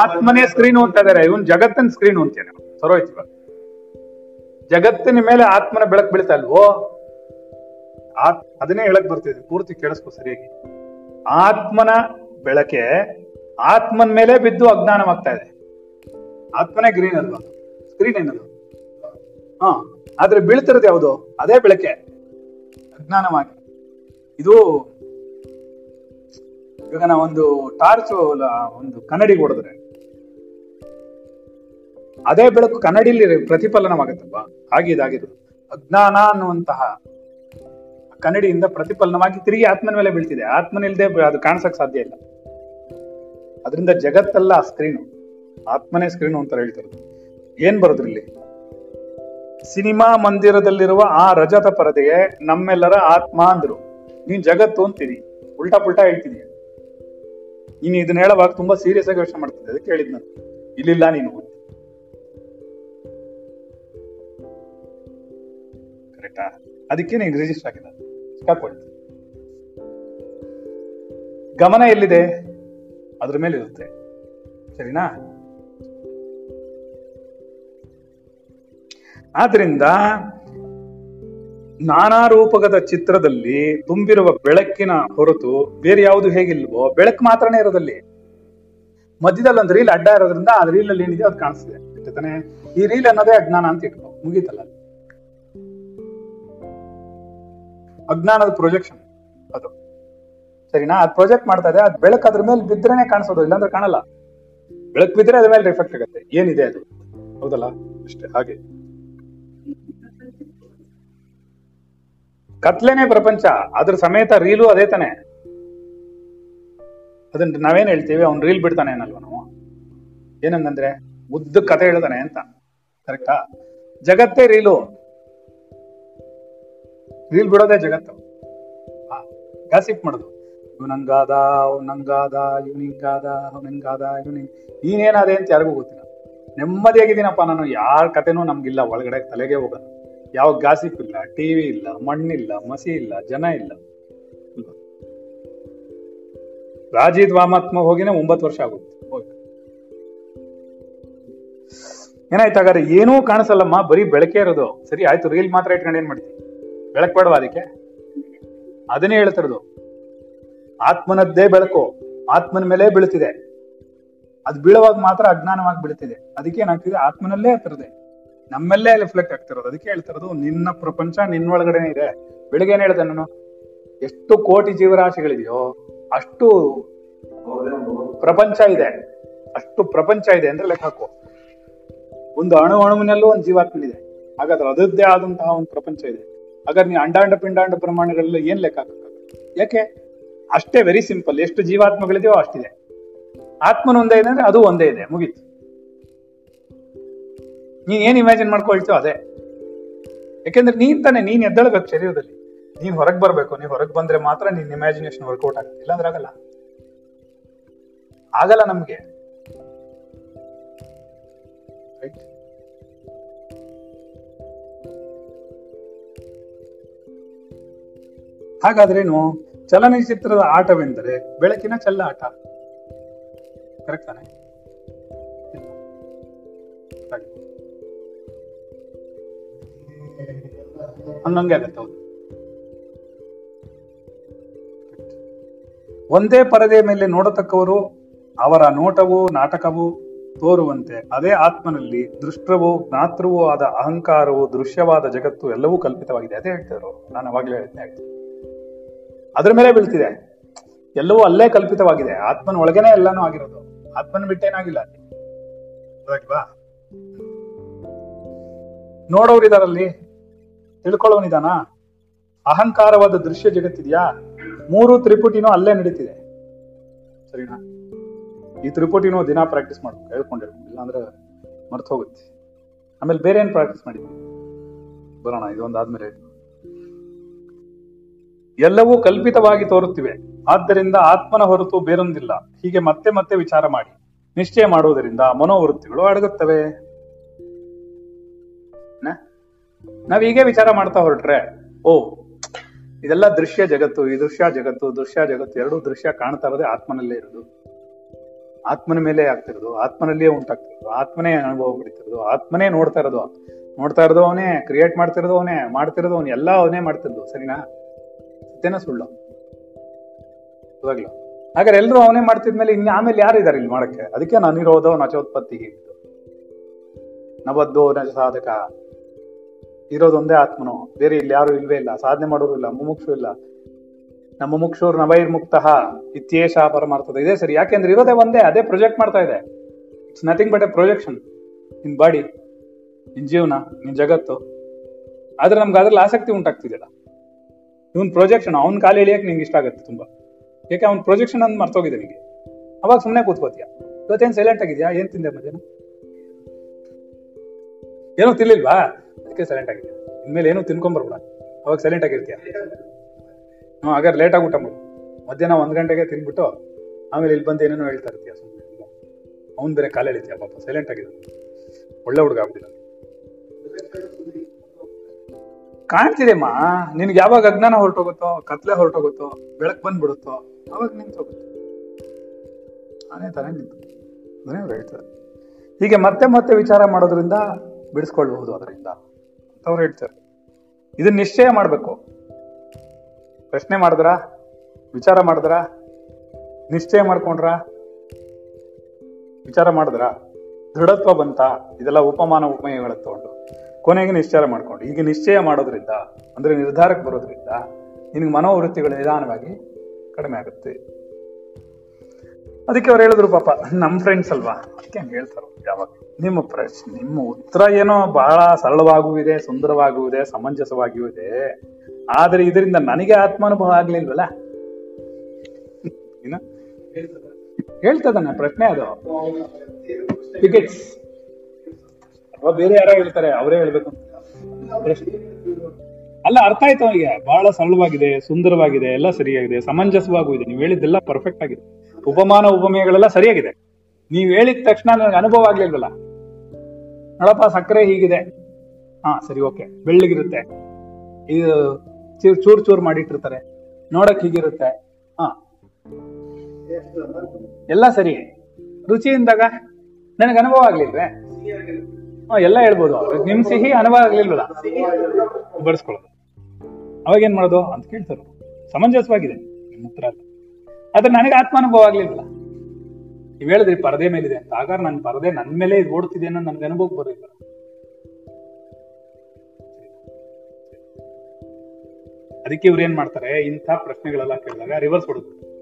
ಆತ್ಮನೇ ಸ್ಕ್ರೀನು ಅಂತ ಇದಾರೆ. ಇವನ್ ಜಗತ್ತಿನ ಸ್ಕ್ರೀನು ಅಂತೇನೆ ಸರೋಯ್ತು ಜಗತ್ತಿನ ಮೇಲೆ ಆತ್ಮನ ಬೆಳಕ್ ಬೀಳ್ತಾ ಇಲ್ವೋ? ಆತ್ ಅದನ್ನೇ ಹೇಳಕ್ ಬರ್ತಿದೆ ಪೂರ್ತಿ ಕೇಳಿಸ್ಕೊ ಸರಿಯಾಗಿ. ಆತ್ಮನ ಬೆಳಕೆ ಆತ್ಮನ ಮೇಲೆ ಬಿದ್ದು ಅಜ್ಞಾನವಾಗ್ತಾ ಇದೆ. ಆತ್ಮನೇ ಗ್ರೀನ್ ಅಲ್ವಾ? ಸ್ಕ್ರೀನ್ ಏನದು? ಹಾ, ಆದ್ರೆ ಬೀಳ್ತಿರೋದು ಯಾವುದು? ಅದೇ ಬೆಳಕೆ. ಅಜ್ಞಾನವಾಗಿ. ಇದು ಇವಾಗ ಒಂದು ಟಾರ್ಚ್ ಒಂದು ಕನ್ನಡಿಗೆ ಹೊಡೆದ್ರೆ. ಅದೇ ಬೆಳಕು ಕನ್ನಡಿಲಿ ಪ್ರತಿಫಲನವಾಗುತ್ತಲ್ವಾ ಹಾಗೆ ಅಜ್ಞಾನ ಅನ್ನುವಂತಹ ಕನ್ನಡಿಯಿಂದ ಪ್ರತಿಫಲನವಾಗಿ ತಿರುಗಿ ಆತ್ಮನ ಮೇಲೆ ಬೀಳ್ತಿದೆ. ಆತ್ಮನಿಲ್ದೆ ಅದು ಕಾಣಿಸಕ್ ಸಾಧ್ಯ ಇಲ್ಲ. ಅದರಿಂದ ಜಗತ್ತಲ್ಲ ಸ್ಕ್ರೀನು ಆತ್ಮನೇ ಸ್ಕ್ರೀನು ಅಂತ ಹೇಳ್ತಿರೋದು. ಏನ್ ಬರೋದ್ರಲ್ಲಿ ಸಿನಿಮಾ ಮಂದಿರದಲ್ಲಿರುವ ಆ ರಜತ ಪರದೆಗೆ ನಮ್ಮೆಲ್ಲರ ಆತ್ಮ ಅಂದ್ರು. ನೀನ್ ಜಗತ್ತು ಅಂತೀನಿ ಉಲ್ಟಾ ಪುಲ್ಟಾ ಹೇಳ್ತಿದೀಯ ನೀನು ಇದನ್ನ ಹೇಳುವಾಗ ತುಂಬಾ ಸೀರಿಯಸ್ ಆಗಿ ಯೋಚನೆ ಮಾಡ್ತಿದ್ದೆ. ಅದಕ್ಕೆ ಹೇಳಿದ್ ನಾನು. ಇಲ್ಲಿಲ್ಲ ನೀನು ಕರೆಕ್ಟಾ ಅದಕ್ಕೆ ನೀನು ರಿಜಿಸ್ಟರ್ ಆಗಿಲ್ಲ. ಹಾಕೊಳ್ಳಿ ಗಮನ ಎಲ್ಲಿದೆ? ಅದ್ರ ಮೇಲೆ ಇರುತ್ತೆ. ಸರಿನಾ? ಆದ್ರಿಂದ ನಾನಾ ರೂಪಕದ ಚಿತ್ರದಲ್ಲಿ ತುಂಬಿರುವ ಬೆಳಕಿನ ಹೊರತು ಬೇರೆ ಯಾವುದು ಹೇಗಿಲ್ವೋ, ಬೆಳಕು ಮಾತ್ರನೇ ಇರೋದಲ್ಲಿ. ಮಧ್ಯದಲ್ಲಿ ಒಂದು ರೀಲ್ ಅಡ್ಡ ಇರೋದ್ರಿಂದ ಆ ರೀಲ್ ಅಲ್ಲಿ ಏನಿದೆ ಅದು ಕಾಣಿಸ್ತಿದೆ. ಈ ರೀಲ್ ಅನ್ನೋದೇ ಅಜ್ಞಾನ ಅಂತ ಇಟ್ಕೋ. ಮುಗೀತಲ್ಲ ಅಜ್ಞಾನದ ಪ್ರೊಜೆಕ್ಷನ್ ಅದು. ಸರಿನಾ? ಅದು ಪ್ರೊಜೆಕ್ಟ್ ಮಾಡ್ತಾ ಇದೆ. ಅದು ಬೆಳಕು ಅದ್ರ ಮೇಲೆ ಬಿದ್ರೇನೆ ಕಾಣಿಸೋದು. ಇಲ್ಲಾಂದ್ರೆ ಕಾಣಲ್ಲ. ಬೆಳಕು ಬಿದ್ರೆ ಅದ್ರ ಮೇಲೆ ರಿಫ್ಲೆಕ್ಟ್ ಆಗುತ್ತೆ. ಏನಿದೆ ಅದು? ಹೌದಲ್ಲ? ಅಷ್ಟೇ, ಹಾಗೆ. ಕತ್ಲೇನೆ ಪ್ರಪಂಚ. ಅದ್ರ ಸಮೇತ ರೀಲು ಅದೇ ತಾನೆ. ಅದನ್ನ ನಾವೇನ್ ಹೇಳ್ತೀವಿ? ಅವ್ನು ರೀಲ್ ಬಿಡ್ತಾನೆ ಏನಲ್ವ ನಾವು? ಏನಂದ್ರೆ ಉದ್ದ ಕತೆ ಹೇಳ್ತಾನೆ ಅಂತ. ಕರೆಕ್ಟಾ ಜಗತ್ತೇ ರೀಲು ರೀಲ್ ಬಿಡೋದೇ ಜಗತ್ತು. ಗಾಸಿಪ್ ಮಾಡೋದು. ಇವನಂಗಾದ ಅವನಂಗಾದ ಇವನಿಂಗಾದ ಅವನಿಂಗಾದ ಇವನಿಂಗ್ ನೀನೇನಾದೆ ಅಂತ ಯಾರಿಗೂ ಗೊತ್ತಿಲ್ಲ. ನೆಮ್ಮದಿಯಾಗಿದ್ದೀನಪ್ಪ ನಾನು. ಯಾರ ಕಥೆನೂ ನಮ್ಗಿಲ್ಲ, ಒಳಗಡೆ ತಲೆಗೆ ಹೋಗೋದು ಯಾವ ಗಾಸಿಪ್ ಇಲ್ಲ ಟಿವಿ ಇಲ್ಲ, ಮಣ್ಣಿಲ್ಲ, ಮಸಿ ಇಲ್ಲ, ಜನ ಇಲ್ಲ. ರಾಜೀ ರಾಜೀದ್ ವಾಮಾತ್ಮ ಹೋಗಿನೇ ಒಂಬತ್ತು ವರ್ಷ ಆಗುತ್ತೆ. ಏನಾಯ್ತು ಹಾಗಾದ್ರೆ? ಏನೂ ಕಾಣಿಸಲ್ಲಮ್ಮ, ಬರೀ ಬೆಳಕೆ ಇರೋದು. ಸರಿ, ಆಯ್ತು, ರೀಲ್ ಮಾತ್ರ ಇಟ್ಕೊಂಡು ಏನ್ ಮಾಡ್ತೀವಿ ಬೆಳಕ್ ಬೇಡವಾ ಅದಕ್ಕೆ? ಅದನ್ನೇ ಹೇಳ್ತಿರೋದು. ಆತ್ಮನದ್ದೇ ಬೆಳಕು, ಆತ್ಮನ ಮೇಲೆ ಬೀಳ್ತಿದೆ ಅದು ಬೀಳುವಾಗ ಮಾತ್ರ ಅಜ್ಞಾನವಾಗಿ ಬೀಳ್ತಿದೆ ಅದಕ್ಕೆ ಏನಾಗ್ತಿದೆ ಆತ್ಮನಲ್ಲೇ ಹತ್ತಿರದೆ ನಮ್ಮಲ್ಲೇ ರಿಫ್ಲೆಕ್ಟ್ ಆಗ್ತಿರೋದು. ಅದಕ್ಕೆ ಹೇಳ್ತಿರೋದು, ನಿನ್ನ ಪ್ರಪಂಚ ನಿನ್ನೊಳಗಡೆನೆ ಇದೆ. ಬೆಳಿಗ್ಗೆ ಏನ್ ಹೇಳ್ದೆ ನಾನು? ಎಷ್ಟು ಕೋಟಿ ಜೀವರಾಶಿಗಳಿದೆಯೋ, ಅಷ್ಟು ಪ್ರಪಂಚ ಇದೆ. ಅಷ್ಟು ಪ್ರಪಂಚ ಇದೆ ಅಂದ್ರೆ ಲೆಕ್ಕ ಹಾಕು. ಒಂದು ಅಣು ಅಣುವಿನಲ್ಲೂ ಒಂದು ಜೀವಾತ್ಮನಿದೆ. ಹಾಗಾದ್ರೆ ಅದರದ್ದೇ ಆದಂತಹ ಒಂದು ಪ್ರಪಂಚ ಇದೆ. ಹಾಗಾದ್ರೆ ನೀವು ಅಂಡಾಂಡ ಪಿಂಡಾಂಡ ಪ್ರಮಾಣಗಳೆಲ್ಲ ಏನ್ ಲೆಕ್ಕ ಯಾಕೆ? ಅಷ್ಟೇ ವೆರಿ ಸಿಂಪಲ್ ಎಷ್ಟು ಜೀವಾತ್ಮಗಳಿದೆಯೋ ಅಷ್ಟಿದೆ. ಆತ್ಮನ ಒಂದೇ ಇದೆ ಅಂದ್ರೆ ಅದು ಒಂದೇ ಇದೆ. ಮುಗೀತು. ನೀನ್ ಏನ್ ಇಮ್ಯಾಜಿನ್ ಮಾಡ್ಕೊಳ್ತೀವೋ ಅದೇ. ಯಾಕೆಂದ್ರೆ ನೀನ್ ತಾನೆ, ನೀನ್ ಎದ್ದೇಳ್ಬೇಕು ಶರೀರದಲ್ಲಿ. ನೀನ್ ಹೊರಗೆ ಬರ್ಬೇಕು, ನೀನ್ ಹೊರಗೆ ಬಂದ್ರೆ ಮಾತ್ರ ನಿನ್ ಇಮ್ಯಾಜಿನೇಷನ್ ವರ್ಕೌಟ್ ಆಗುತ್ತೆ. ಇಲ್ಲಾಂದ್ರೆ ಆಗಲ್ಲ. ಆಗಲ್ಲ ನಮ್ಗೆ. Right? ಹಾಗಾದ್ರೇನು ಚಲನಚಿತ್ರದ ಆಟವೆಂದರೆ ಬೆಳಕಿನ ಚೆಲ್ಲ ಆಟ ಕರೆಕ್ಟ್ ತಾನೆ ಹಾಗೆ. ಹಂಗಂಗೆ ಒಂದೇ ಪರದೆಯ ಮೇಲೆ ನೋಡತಕ್ಕವರು ಅವರ ನೋಟವು ನಾಟಕವು ತೋರುವಂತೆ ಅದೇ ಆತ್ಮನಲ್ಲಿ ದೃಷ್ಟವೂ ಜ್ಞಾತೃವೂ ಆದ ಅಹಂಕಾರವು ದೃಶ್ಯವಾದ ಜಗತ್ತು ಎಲ್ಲವೂ ಕಲ್ಪಿತವಾಗಿದೆ. ಅದೇ ಹೇಳ್ತಿದ್ರು ನಾನು ಅವಾಗಲೇ ಹೇಳ್ತೇನೆ ಅದ್ರ ಮೇಲೆ ಬೀಳ್ತಿದೆ. ಎಲ್ಲವೂ ಅಲ್ಲೇ ಕಲ್ಪಿತವಾಗಿದೆ. ಆತ್ಮನ ಒಳಗೇನೆ ಎಲ್ಲಾನು ಆಗಿರೋದು. ಆತ್ಮನ ಬಿಟ್ಟೇನಾಗಿಲ್ಲ ಅಲ್ಲಿ ನೋಡೋರು ನೋಡೋರಿದಾರಲ್ಲಿ ತಿಳ್ಕೊಳ್ಳೋನಿದಾನ ಅಹಂಕಾರವಾದ ದೃಶ್ಯ ಜಗತ್ತಿದ್ಯಾ? ಮೂರು ತ್ರಿಪುಟಿನೂ ಅಲ್ಲೇ ನಡೀತಿದೆ. ಸರಿನಾ? ಈ ತ್ರಿಪುಟಿನೂ ದಿನ ಪ್ರಾಕ್ಟೀಸ್ ಮಾಡ್ಬೇಕು ಹೇಳ್ಕೊಂಡಿರ್ಬೇಕು ಇಲ್ಲಾಂದ್ರೆ ಮರ್ತು ಹೋಗುತ್ತೆ. ಆಮೇಲೆ ಬೇರೆ ಏನ್ ಪ್ರಾಕ್ಟೀಸ್ ಮಾಡಿದ್ವಿ ಬರೋಣ, ಇದೊಂದಾದ್ಮೇಲೆ ಎಲ್ಲವೂ ಕಲ್ಪಿತವಾಗಿ ತೋರುತ್ತಿವೆ. ಆದ್ದರಿಂದ ಆತ್ಮನ ಹೊರತು ಬೇರೊಂದಿಲ್ಲ. ಹೀಗೆ ಮತ್ತೆ ಮತ್ತೆ ವಿಚಾರ ಮಾಡಿ. ನಿಶ್ಚಯ ಮಾಡುವುದರಿಂದ ಮನೋವೃತ್ತಿಗಳು ಅಡಗುತ್ತವೆ? ನಾವ್ ಹೀಗೆ ವಿಚಾರ ಮಾಡ್ತಾ ಹೊರಟ್ರೆ, ಓ, ಇದೆಲ್ಲ ದೃಶ್ಯ ಜಗತ್ತು ಈ ದೃಶ್ಯ ಜಗತ್ತು ದೃಶ್ಯ ಜಗತ್ತು ಎರಡೂ ದೃಶ್ಯ ಕಾಣ್ತಾ ಇರೋದೇ ಆತ್ಮನಲ್ಲೇ ಇರೋದು. ಆತ್ಮನ ಮೇಲೆ ಆಗ್ತಿರೋದು, ಆತ್ಮನಲ್ಲಿಯೇ ಉಂಟಾಗ್ತಿರೋದು, ಆತ್ಮನೇ ಅನುಭವ ಪಡಿತಿರೋದು, ಆತ್ಮನೇ ನೋಡ್ತಾ ಇರೋದು. ನೋಡ್ತಾ ಇರೋದು ಅವನೇ ಕ್ರಿಯೇಟ್ ಮಾಡ್ತಿರೋದು ಅವನೇ, ಮಾಡ್ತಿರೋದು ಅವನು, ಎಲ್ಲ ಅವನೇ ಮಾಡ್ತಿರೋದು, ಸರಿನಾ? ಸತ್ಯನ ಸುಳ್ಳು. ಹಾಗಾದ್ರೆ ಎಲ್ಲರೂ ಅವನೇ ಮಾಡ್ತಿದ್ಮೇಲೆ ಇನ್ನು ಆಮೇಲೆ ಯಾರು ಇದಾರೆ ಇಲ್ಲಿ ಮಾಡಕ್ಕೆ? ಅದಕ್ಕೆ ನಾನು ಇರೋದು ನಚೋತ್ಪತ್ತಿ ನಬದ್ದು ನಚ ಸಾಧಕ. ಇರೋದೊಂದೇ ಆತ್ಮನು? ಬೇರೆ ಇಲ್ಲಿ ಯಾರು ಇಲ್ವೇ ಇಲ್ಲ. ಸಾಧನೆ ಮಾಡೋರು ಇಲ್ಲ, ಮುಮುಕ್ಷು ಇಲ್ಲ. ನಮ್ಮ ಮುಕ್ಷೂರ್ ನವೈರ್ಮುಕ್ತಃ ಇತ್ಯೇಷ ಪರಮಾರ್ಥದ. ಇದೆ ಸರಿ. ಯಾಕೆಂದ್ರೆ ಇರೋದೇ ಒಂದೇ, ಅದೇ ಪ್ರೊಜೆಕ್ಟ್ ಮಾಡ್ತಾ ಇದೆ. It's nothing but a projection ನಿನ್ ಬಾಡಿ ನಿನ್ ಜೀವನ ನಿನ್ ಜಗತ್ತು. ಆದ್ರೆ ನಮ್ಗೆ ಅದ್ರಲ್ಲಿ ಆಸಕ್ತಿ ಉಂಟಾಗ್ತಿದೆಯಲ್ಲ. ಇವನ್ ಪ್ರೊಜೆಕ್ಷನ್ ಅವ್ನ ಕಾಲು ಎಳಿಯಕ್ ನಿಂಗೆ ಇಷ್ಟ ಆಗುತ್ತೆ ತುಂಬಾ. ಯಾಕೆ ಅವ್ನ ಪ್ರೊಜೆಕ್ಷನ್ ಅಂತ ಮರ್ತೋಗಿದೆ ನಿಮಗೆ ಅವಾಗ ಸುಮ್ಮನೆ ಕೂತ್ಕೋತೀಯ? ಇವತ್ತೇನ್ ಸೈಲೆಂಟ್ ಆಗಿದ್ಯಾ? ಏನ್ ತಿಂದೆ ಮಧ್ಯಾಹ್ನ? ಏನೋ ತಿನ್ಲಿಲ್ವಾ? ಅದಕ್ಕೆ ಸೈಲೆಂಟ್ ಆಗಿದೆ ಇನ್ಮೇಲೆ ಏನೋ ತಿನ್ಕೊಂಬರ್ಬೇಡ. ಅವಾಗ ಸೈಲೆಂಟ್ ಆಗಿರ್ತೀಯ? ಹ್ಞೂ ಹಾಗಾದ್ರೆ ಲೇಟಾಗಿ ಊಟ ಮಾಡು. ಮಧ್ಯಾಹ್ನ ಒಂದ್ ಗಂಟೆಗೆ ತಿನ್ಬಿಟ್ಟು ಆಮೇಲೆ ಇಲ್ಲಿ ಬಂದು ಏನೇನೋ ಹೇಳ್ತಾ ಇರ್ತೀಯ ಸುಮ್ಮನೆ ಅವ್ನು ಬೇರೆ ಕಾಲ ಎಳಿತೀಯ ಪಾಪ. ಸೈಲೆಂಟ್ ಆಗಿದೆ ಒಳ್ಳೆ ಹುಡುಗ ಆಗ್ಬಿಟ್ಟಿಲ್ಲ ಕಾಣ್ತಿದೆಮ್ಮ? ನಿನ್ಗೆ ಯಾವಾಗ ಅಜ್ಞಾನ ಹೊರಟೋಗುತ್ತೋ, ಕತ್ಲೆ ಹೊರಟೋಗುತ್ತೋ, ಬೆಳಕ್ ಬಂದ್ಬಿಡುತ್ತೋ, ಅವಾಗ ನಿಂತೋಗುತ್ತೆ ಅದೇ ತಾನೇ ನಿಂತು. ಅವ್ರು ಹೇಳ್ತಾರೆ. ಹೀಗೆ ಮತ್ತೆ ಮತ್ತೆ ವಿಚಾರ ಮಾಡೋದ್ರಿಂದ ಬಿಡಿಸ್ಕೊಳ್ಬಹುದು ಅದರಿಂದ. ಅವ್ರು ಹೇಳ್ತಾರೆ. ಇದನ್ನ ನಿಶ್ಚಯ ಮಾಡಬೇಕು. ಪ್ರಶ್ನೆ ಮಾಡಿದ್ರ? ವಿಚಾರ ಮಾಡಿದ್ರ? ನಿಶ್ಚಯ ಮಾಡ್ಕೊಂಡ್ರ? ವಿಚಾರ ಮಾಡಿದ್ರ? ದೃಢತ್ವ ಬಂತ? ಇದೆಲ್ಲ ಉಪಮಾನ ಉಪಮೇಯಗಳ ತಗೊಂಡು ಕೊನೆಗೆ ನಿಶ್ಚಯ ಮಾಡ್ಕೊಂಡು ಈಗ ನಿಶ್ಚಯ ಮಾಡೋದ್ರಿಂದ, ಅಂದ್ರೆ ನಿರ್ಧಾರಕ್ಕೆ ಬರೋದ್ರಿಂದ, ನಿನಗೆ ಮನೋವೃತ್ತಿಗಳು ನಿಧಾನವಾಗಿ ಕಡಿಮೆ ಆಗುತ್ತೆ. ಅದಕ್ಕೆ ಅವ್ರು ಹೇಳಿದ್ರು, ಪಾಪ ನಮ್ಮ ಫ್ರೆಂಡ್ಸ್ ಅಲ್ವಾ? ಅದಕ್ಕೆ ಹಂಗೆ ಹೇಳ್ತಾರೆ, ಯಾವಾಗ? ನಿಮ್ಮ ಪ್ರಶ್ನೆ ನಿಮ್ಮ ಉತ್ತರ ಏನೋ ಬಹಳ ಸರಳವಾಗುವಿದೆ ಇದೆ ಸಮಂಜಸವಾಗಿಯೂ ಇದೆ. ಆದರೆ ಇದರಿಂದ ನನಗೆ ಆತ್ಮಾನುಭವ ಆಗ್ಲಿಲ್ವಲ್ಲ? ಹೇಳ್ತದ? ಪ್ರಶ್ನೆ ಅದು. ಟಿಕೆಟ್ಸ್ ಅಥವಾ ಬೇರೆ ಯಾರೋ ಹೇಳ್ತಾರೆ, ಅವರೇ ಹೇಳ್ಬೇಕು ಅಲ್ಲ, ಅರ್ಥ ಆಯ್ತು ಅವನಿಗೆ. ಬಹಳ ಸರಳವಾಗಿದೆ, ಸುಂದರವಾಗಿದೆ, ಎಲ್ಲ ಸರಿಯಾಗಿದೆ, ಸಮಂಜಸವಾಗೂ ಇದೆ. ನೀವು ಹೇಳಿದ್ದೆಲ್ಲ ಪರ್ಫೆಕ್ಟ್ ಆಗಿದೆ. ಉಪಮಾನ, ಉಪಮೇಯಗಳೆಲ್ಲ ಸರಿಯಾಗಿದೆ. ನೀವು ಹೇಳಿದ ತಕ್ಷಣ ನನಗೆ ಅನುಭವ ಆಗ್ಲಿಲ್ವಲ್ಲ? ನೋಡಪ್ಪ, ಸಕ್ಕರೆ ಹೀಗಿದೆ. ಹಾ, ಸರಿ, ಓಕೆ. ಬೆಳ್ಳಗಿರುತ್ತೆ. ಇದು ಚೂರ್ ಚೂರ್ ಚೂರ್ ಮಾಡಿಟ್ಟಿರ್ತಾರೆ. ನೋಡಕ್ ಹೀಗಿರುತ್ತೆ. ಹಾ. ಎಲ್ಲ ಸರಿ. ರುಚಿಯಿಂದಾಗ ನನಗೆ ಅನುಭವ ಆಗ್ಲಿಲ್ವೇ? ಎಲ್ಲ ಹೇಳ್ಬೋದು. ನಿಮ್ ಸಿಹಿ ಅನುಭವ ಆಗ್ಲಿಲ್ವಲ್ಲ? ಬಡಿಸ್ಕೊಳ್ಳೋದು ಅವಾಗ ಏನ್ ಮಾಡೋದು ಅಂತ ಕೇಳ್ತಾರೆ. ಸಮಂಜಸವಾಗಿದೆ. ನಿಮ್ಮ ಉತ್ತರ ಆದ್ರೆ ನನಗೆ ಆತ್ಮಾನುಭವ ಆಗ್ಲಿಲ್ವಲ್ಲ? ನೀವ್ ಹೇಳಿದ್ರಿ ಪರದೆ ಮೇಲಿದೆ ಅಂತ. ಆಗ ನನ್ ಪರದೆ ನನ್ ಮೇಲೆ ಇದು ಓಡ್ತಿದೆ ಅನ್ನೋ ನನ್ಗೆ ಅನುಭವ ಬರೋದಿಲ್ಲ ಅದಕ್ಕೆ ಇವ್ರು ಏನ್ ಮಾಡ್ತಾರೆ? ಇಂಥ ಪ್ರಶ್ನೆಗಳೆಲ್ಲ ಕೇಳಿದಾಗ ರಿವರ್ಸ್ ಹೊಡೆದು.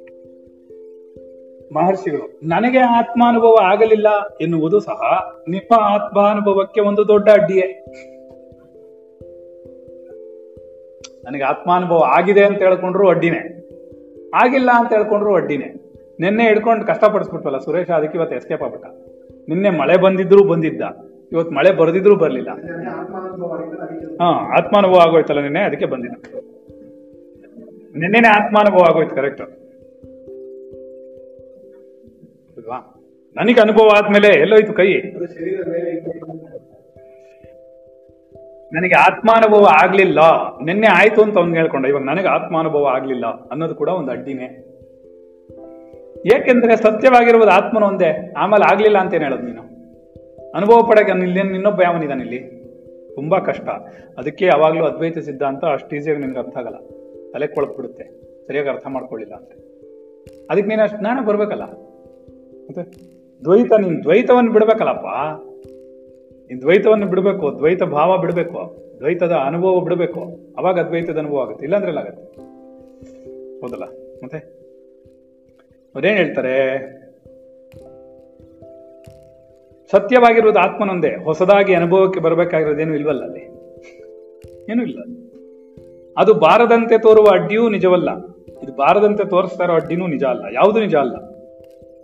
ಮಹರ್ಷಿಗಳು, ನನಗೆ ಆತ್ಮಾನುಭವ ಆಗಲಿಲ್ಲ ಎನ್ನುವುದು ಸಹ ನಿಮ್ಮ ಆತ್ಮಾನುಭವಕ್ಕೆ ಒಂದು ದೊಡ್ಡ ಅಡ್ಡಿಯೇ. ನನಗೆ ಆತ್ಮಾನುಭವ ಆಗಿದೆ ಅಂತ ಹೇಳ್ಕೊಂಡ್ರು ಅಡ್ಡಿನೇ. ಆಗಿಲ್ಲ ಅಂತ ಹೇಳ್ಕೊಂಡ್ರು ಅಡ್ಡಿನೇ. ನಿನ್ನೆ ಹಿಡ್ಕೊಂಡು ಕಷ್ಟಪಡಿಸ್ಬಿಟ್ವಲ್ಲ ಸುರೇಶ, ಅದಕ್ಕೆ ಇವತ್ತು ಎಸ್ಕೇಪ್ ಆಗ್ಬಿಟ್ಟ. ನಿನ್ನೆ ಮಳೆ ಬಂದಿದ್ರು ಬಂದಿದ್ದ. ಇವತ್ತು ಮಳೆ ಬರೆದಿದ್ರು ಬರ್ಲಿಲ್ಲ. ಹಾ, ಆತ್ಮಾನುಭವ ಆಗೋಯ್ತಲ್ಲ ನಿನ್ನೆ, ಅದಕ್ಕೆ ಬಂದಿದ್ದ. ನಿನ್ನೆನೆ ಆತ್ಮಾನುಭವ ಆಗೋಯ್ತು ಕರೆಕ್ಟ್ ನನಗೆ ಅನುಭವ ಆದ್ಮೇಲೆ ಎಲ್ಲೋಯ್ತು ಕೈ. ನನಗೆ ಆತ್ಮಾನುಭವ ಆಗ್ಲಿಲ್ಲ. ನಿನ್ನೆ ಆಯ್ತು ಅಂತ ಅವ್ನು ಹೇಳ್ಕೊಂಡ. ಇವಾಗ ನನಗೆ ಆತ್ಮಾನುಭವ ಆಗ್ಲಿಲ್ಲ ಅನ್ನೋದು ಕೂಡ ಒಂದು ಅಡ್ಡಿನೇ. ಏಕೆಂದ್ರೆ ಸತ್ಯವಾಗಿರುವುದು ಆತ್ಮನ ಒಂದೇ. ಆಮೇಲೆ ಆಗ್ಲಿಲ್ಲ ಅಂತ ಏನ್ ಹೇಳೋದು ನೀನು? ಅನುಭವ ಪಡಕ್ಕೆ ಇಲ್ಲಿ ಇನ್ನೊಬ್ಬ ಯಾವನಿದಾನೆ ಇಲ್ಲಿ? ತುಂಬಾ ಕಷ್ಟ. ಅದಕ್ಕೆ ಯಾವಾಗ್ಲೂ ಅದ್ವೈತ ಸಿದ್ಧಾಂತ ಅಷ್ಟು ಈಸಿಯಾಗಿ ನಿನ್ಗೆ ಅರ್ಥ ಆಗಲ್ಲ. ತಲೆ ಕೊಳತ್ಬಿಡುತ್ತೆ ಸರಿಯಾಗಿ ಅರ್ಥ ಮಾಡ್ಕೊಳ್ಳಿಲ್ಲ ಅಂತ. ಅದಕ್ಕೆ ನೀನು ಅಷ್ಟು ಬರ್ಬೇಕಲ್ಲ. ದ್ವೈತ, ನೀನ್ ದ್ವೈತವನ್ನು ಬಿಡ್ಬೇಕಲ್ಲಪ್ಪ? ನೀನ್ ದ್ವೈತವನ್ನು ಬಿಡಬೇಕು, ದ್ವೈತ ಭಾವ ಬಿಡಬೇಕು, ದ್ವೈತದ ಅನುಭವ ಬಿಡಬೇಕು. ಅವಾಗ ಅದ್ವೈತದ ಅನುಭವ ಆಗುತ್ತೆ ಇಲ್ಲಾಂದ್ರೆ ಎಲ್ಲ ಆಗತ್ತೆ. ಹೌದಲ್ಲ? ಮತ್ತೆ? ಅವ್ರೇನ್ ಹೇಳ್ತಾರೆ? ಸತ್ಯವಾಗಿರುವುದು ಆತ್ಮನೊಂದೇ, ಹೊಸದಾಗಿ ಅನುಭವಕ್ಕೆ ಬರಬೇಕಾಗಿರೋದೇನು ಇಲ್ವಲ್ಲ ಅಲ್ಲಿ? ಏನೂ ಇಲ್ಲ ಅದು ಬಾರದಂತೆ ತೋರುವ ಅಡ್ಡಿಯೂ ನಿಜವಲ್ಲ. ಇದು ಬಾರದಂತೆ ತೋರಿಸ್ತಾ ಇರೋ ಅಡ್ಡಿನೂ ನಿಜ ಅಲ್ಲ, ಯಾವುದು ನಿಜ ಅಲ್ಲ.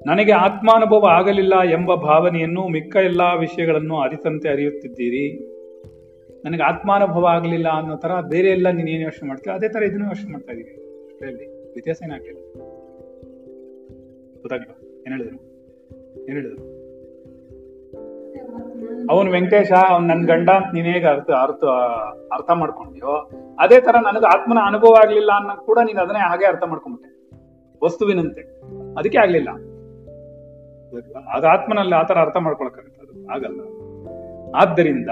ನನಗೆ ಆತ್ಮಾನುಭವ ಆಗಲಿಲ್ಲ ಎಂಬ ಭಾವನೆಯನ್ನು ಮಿಕ್ಕ ಎಲ್ಲ ವಿಷಯಗಳನ್ನು ಅರಿತಂತೆ ಅರಿಯುತ್ತಿದ್ದೀರಿ. ನನಗೆ ಆತ್ಮಾನುಭವ ಆಗಲಿಲ್ಲ ಅನ್ನೋ ತರ ಬೇರೆ ಎಲ್ಲ ನೀನು ಏನು ಯೋಚನೆ ಮಾಡ್ತೀಯ ಅದೇ ತರ ಇದನ್ನು ಯೋಚನೆ ಮಾಡ್ತಾ ಇದ್ದೀವಿ ಅಷ್ಟೇ ವ್ಯತ್ಯಾಸ ಏನಾಗಲಿಲ್ಲ ಗೊತ್ತಾಗ್ಲಿಲ್ಲ ಏನ್ ಹೇಳಿದ್ರು? ಏನ್ ಹೇಳಿದ್ರು? ಅವನು ವೆಂಕಟೇಶ, ಅವ್ನು ನನ್ನ ಗಂಡ ಅಂತ ನೀನ್ ಹೇಗೆ ಅರ್ಥ ಅರ್ಥ ಅರ್ಥ ಮಾಡ್ಕೊಂಡ್ಯೋ? ಅದೇ ತರ ನನಗೆ ಆತ್ಮನ ಅನುಭವ ಆಗ್ಲಿಲ್ಲ ಅನ್ನೋ ಕೂಡ ನೀನ್ ಅದನ್ನೇ ಹಾಗೆ ಅರ್ಥ ಮಾಡ್ಕೊಂಬಿಟ್ಟೆ ವಸ್ತುವಿನಂತೆ. ಅದಕ್ಕೆ ಆಗ್ಲಿಲ್ಲ. ಅದು ಆತ್ಮನಲ್ಲಿ ಆತರ ಅರ್ಥ ಅದು. ಆಗಲ್ಲ. ಆದ್ದರಿಂದ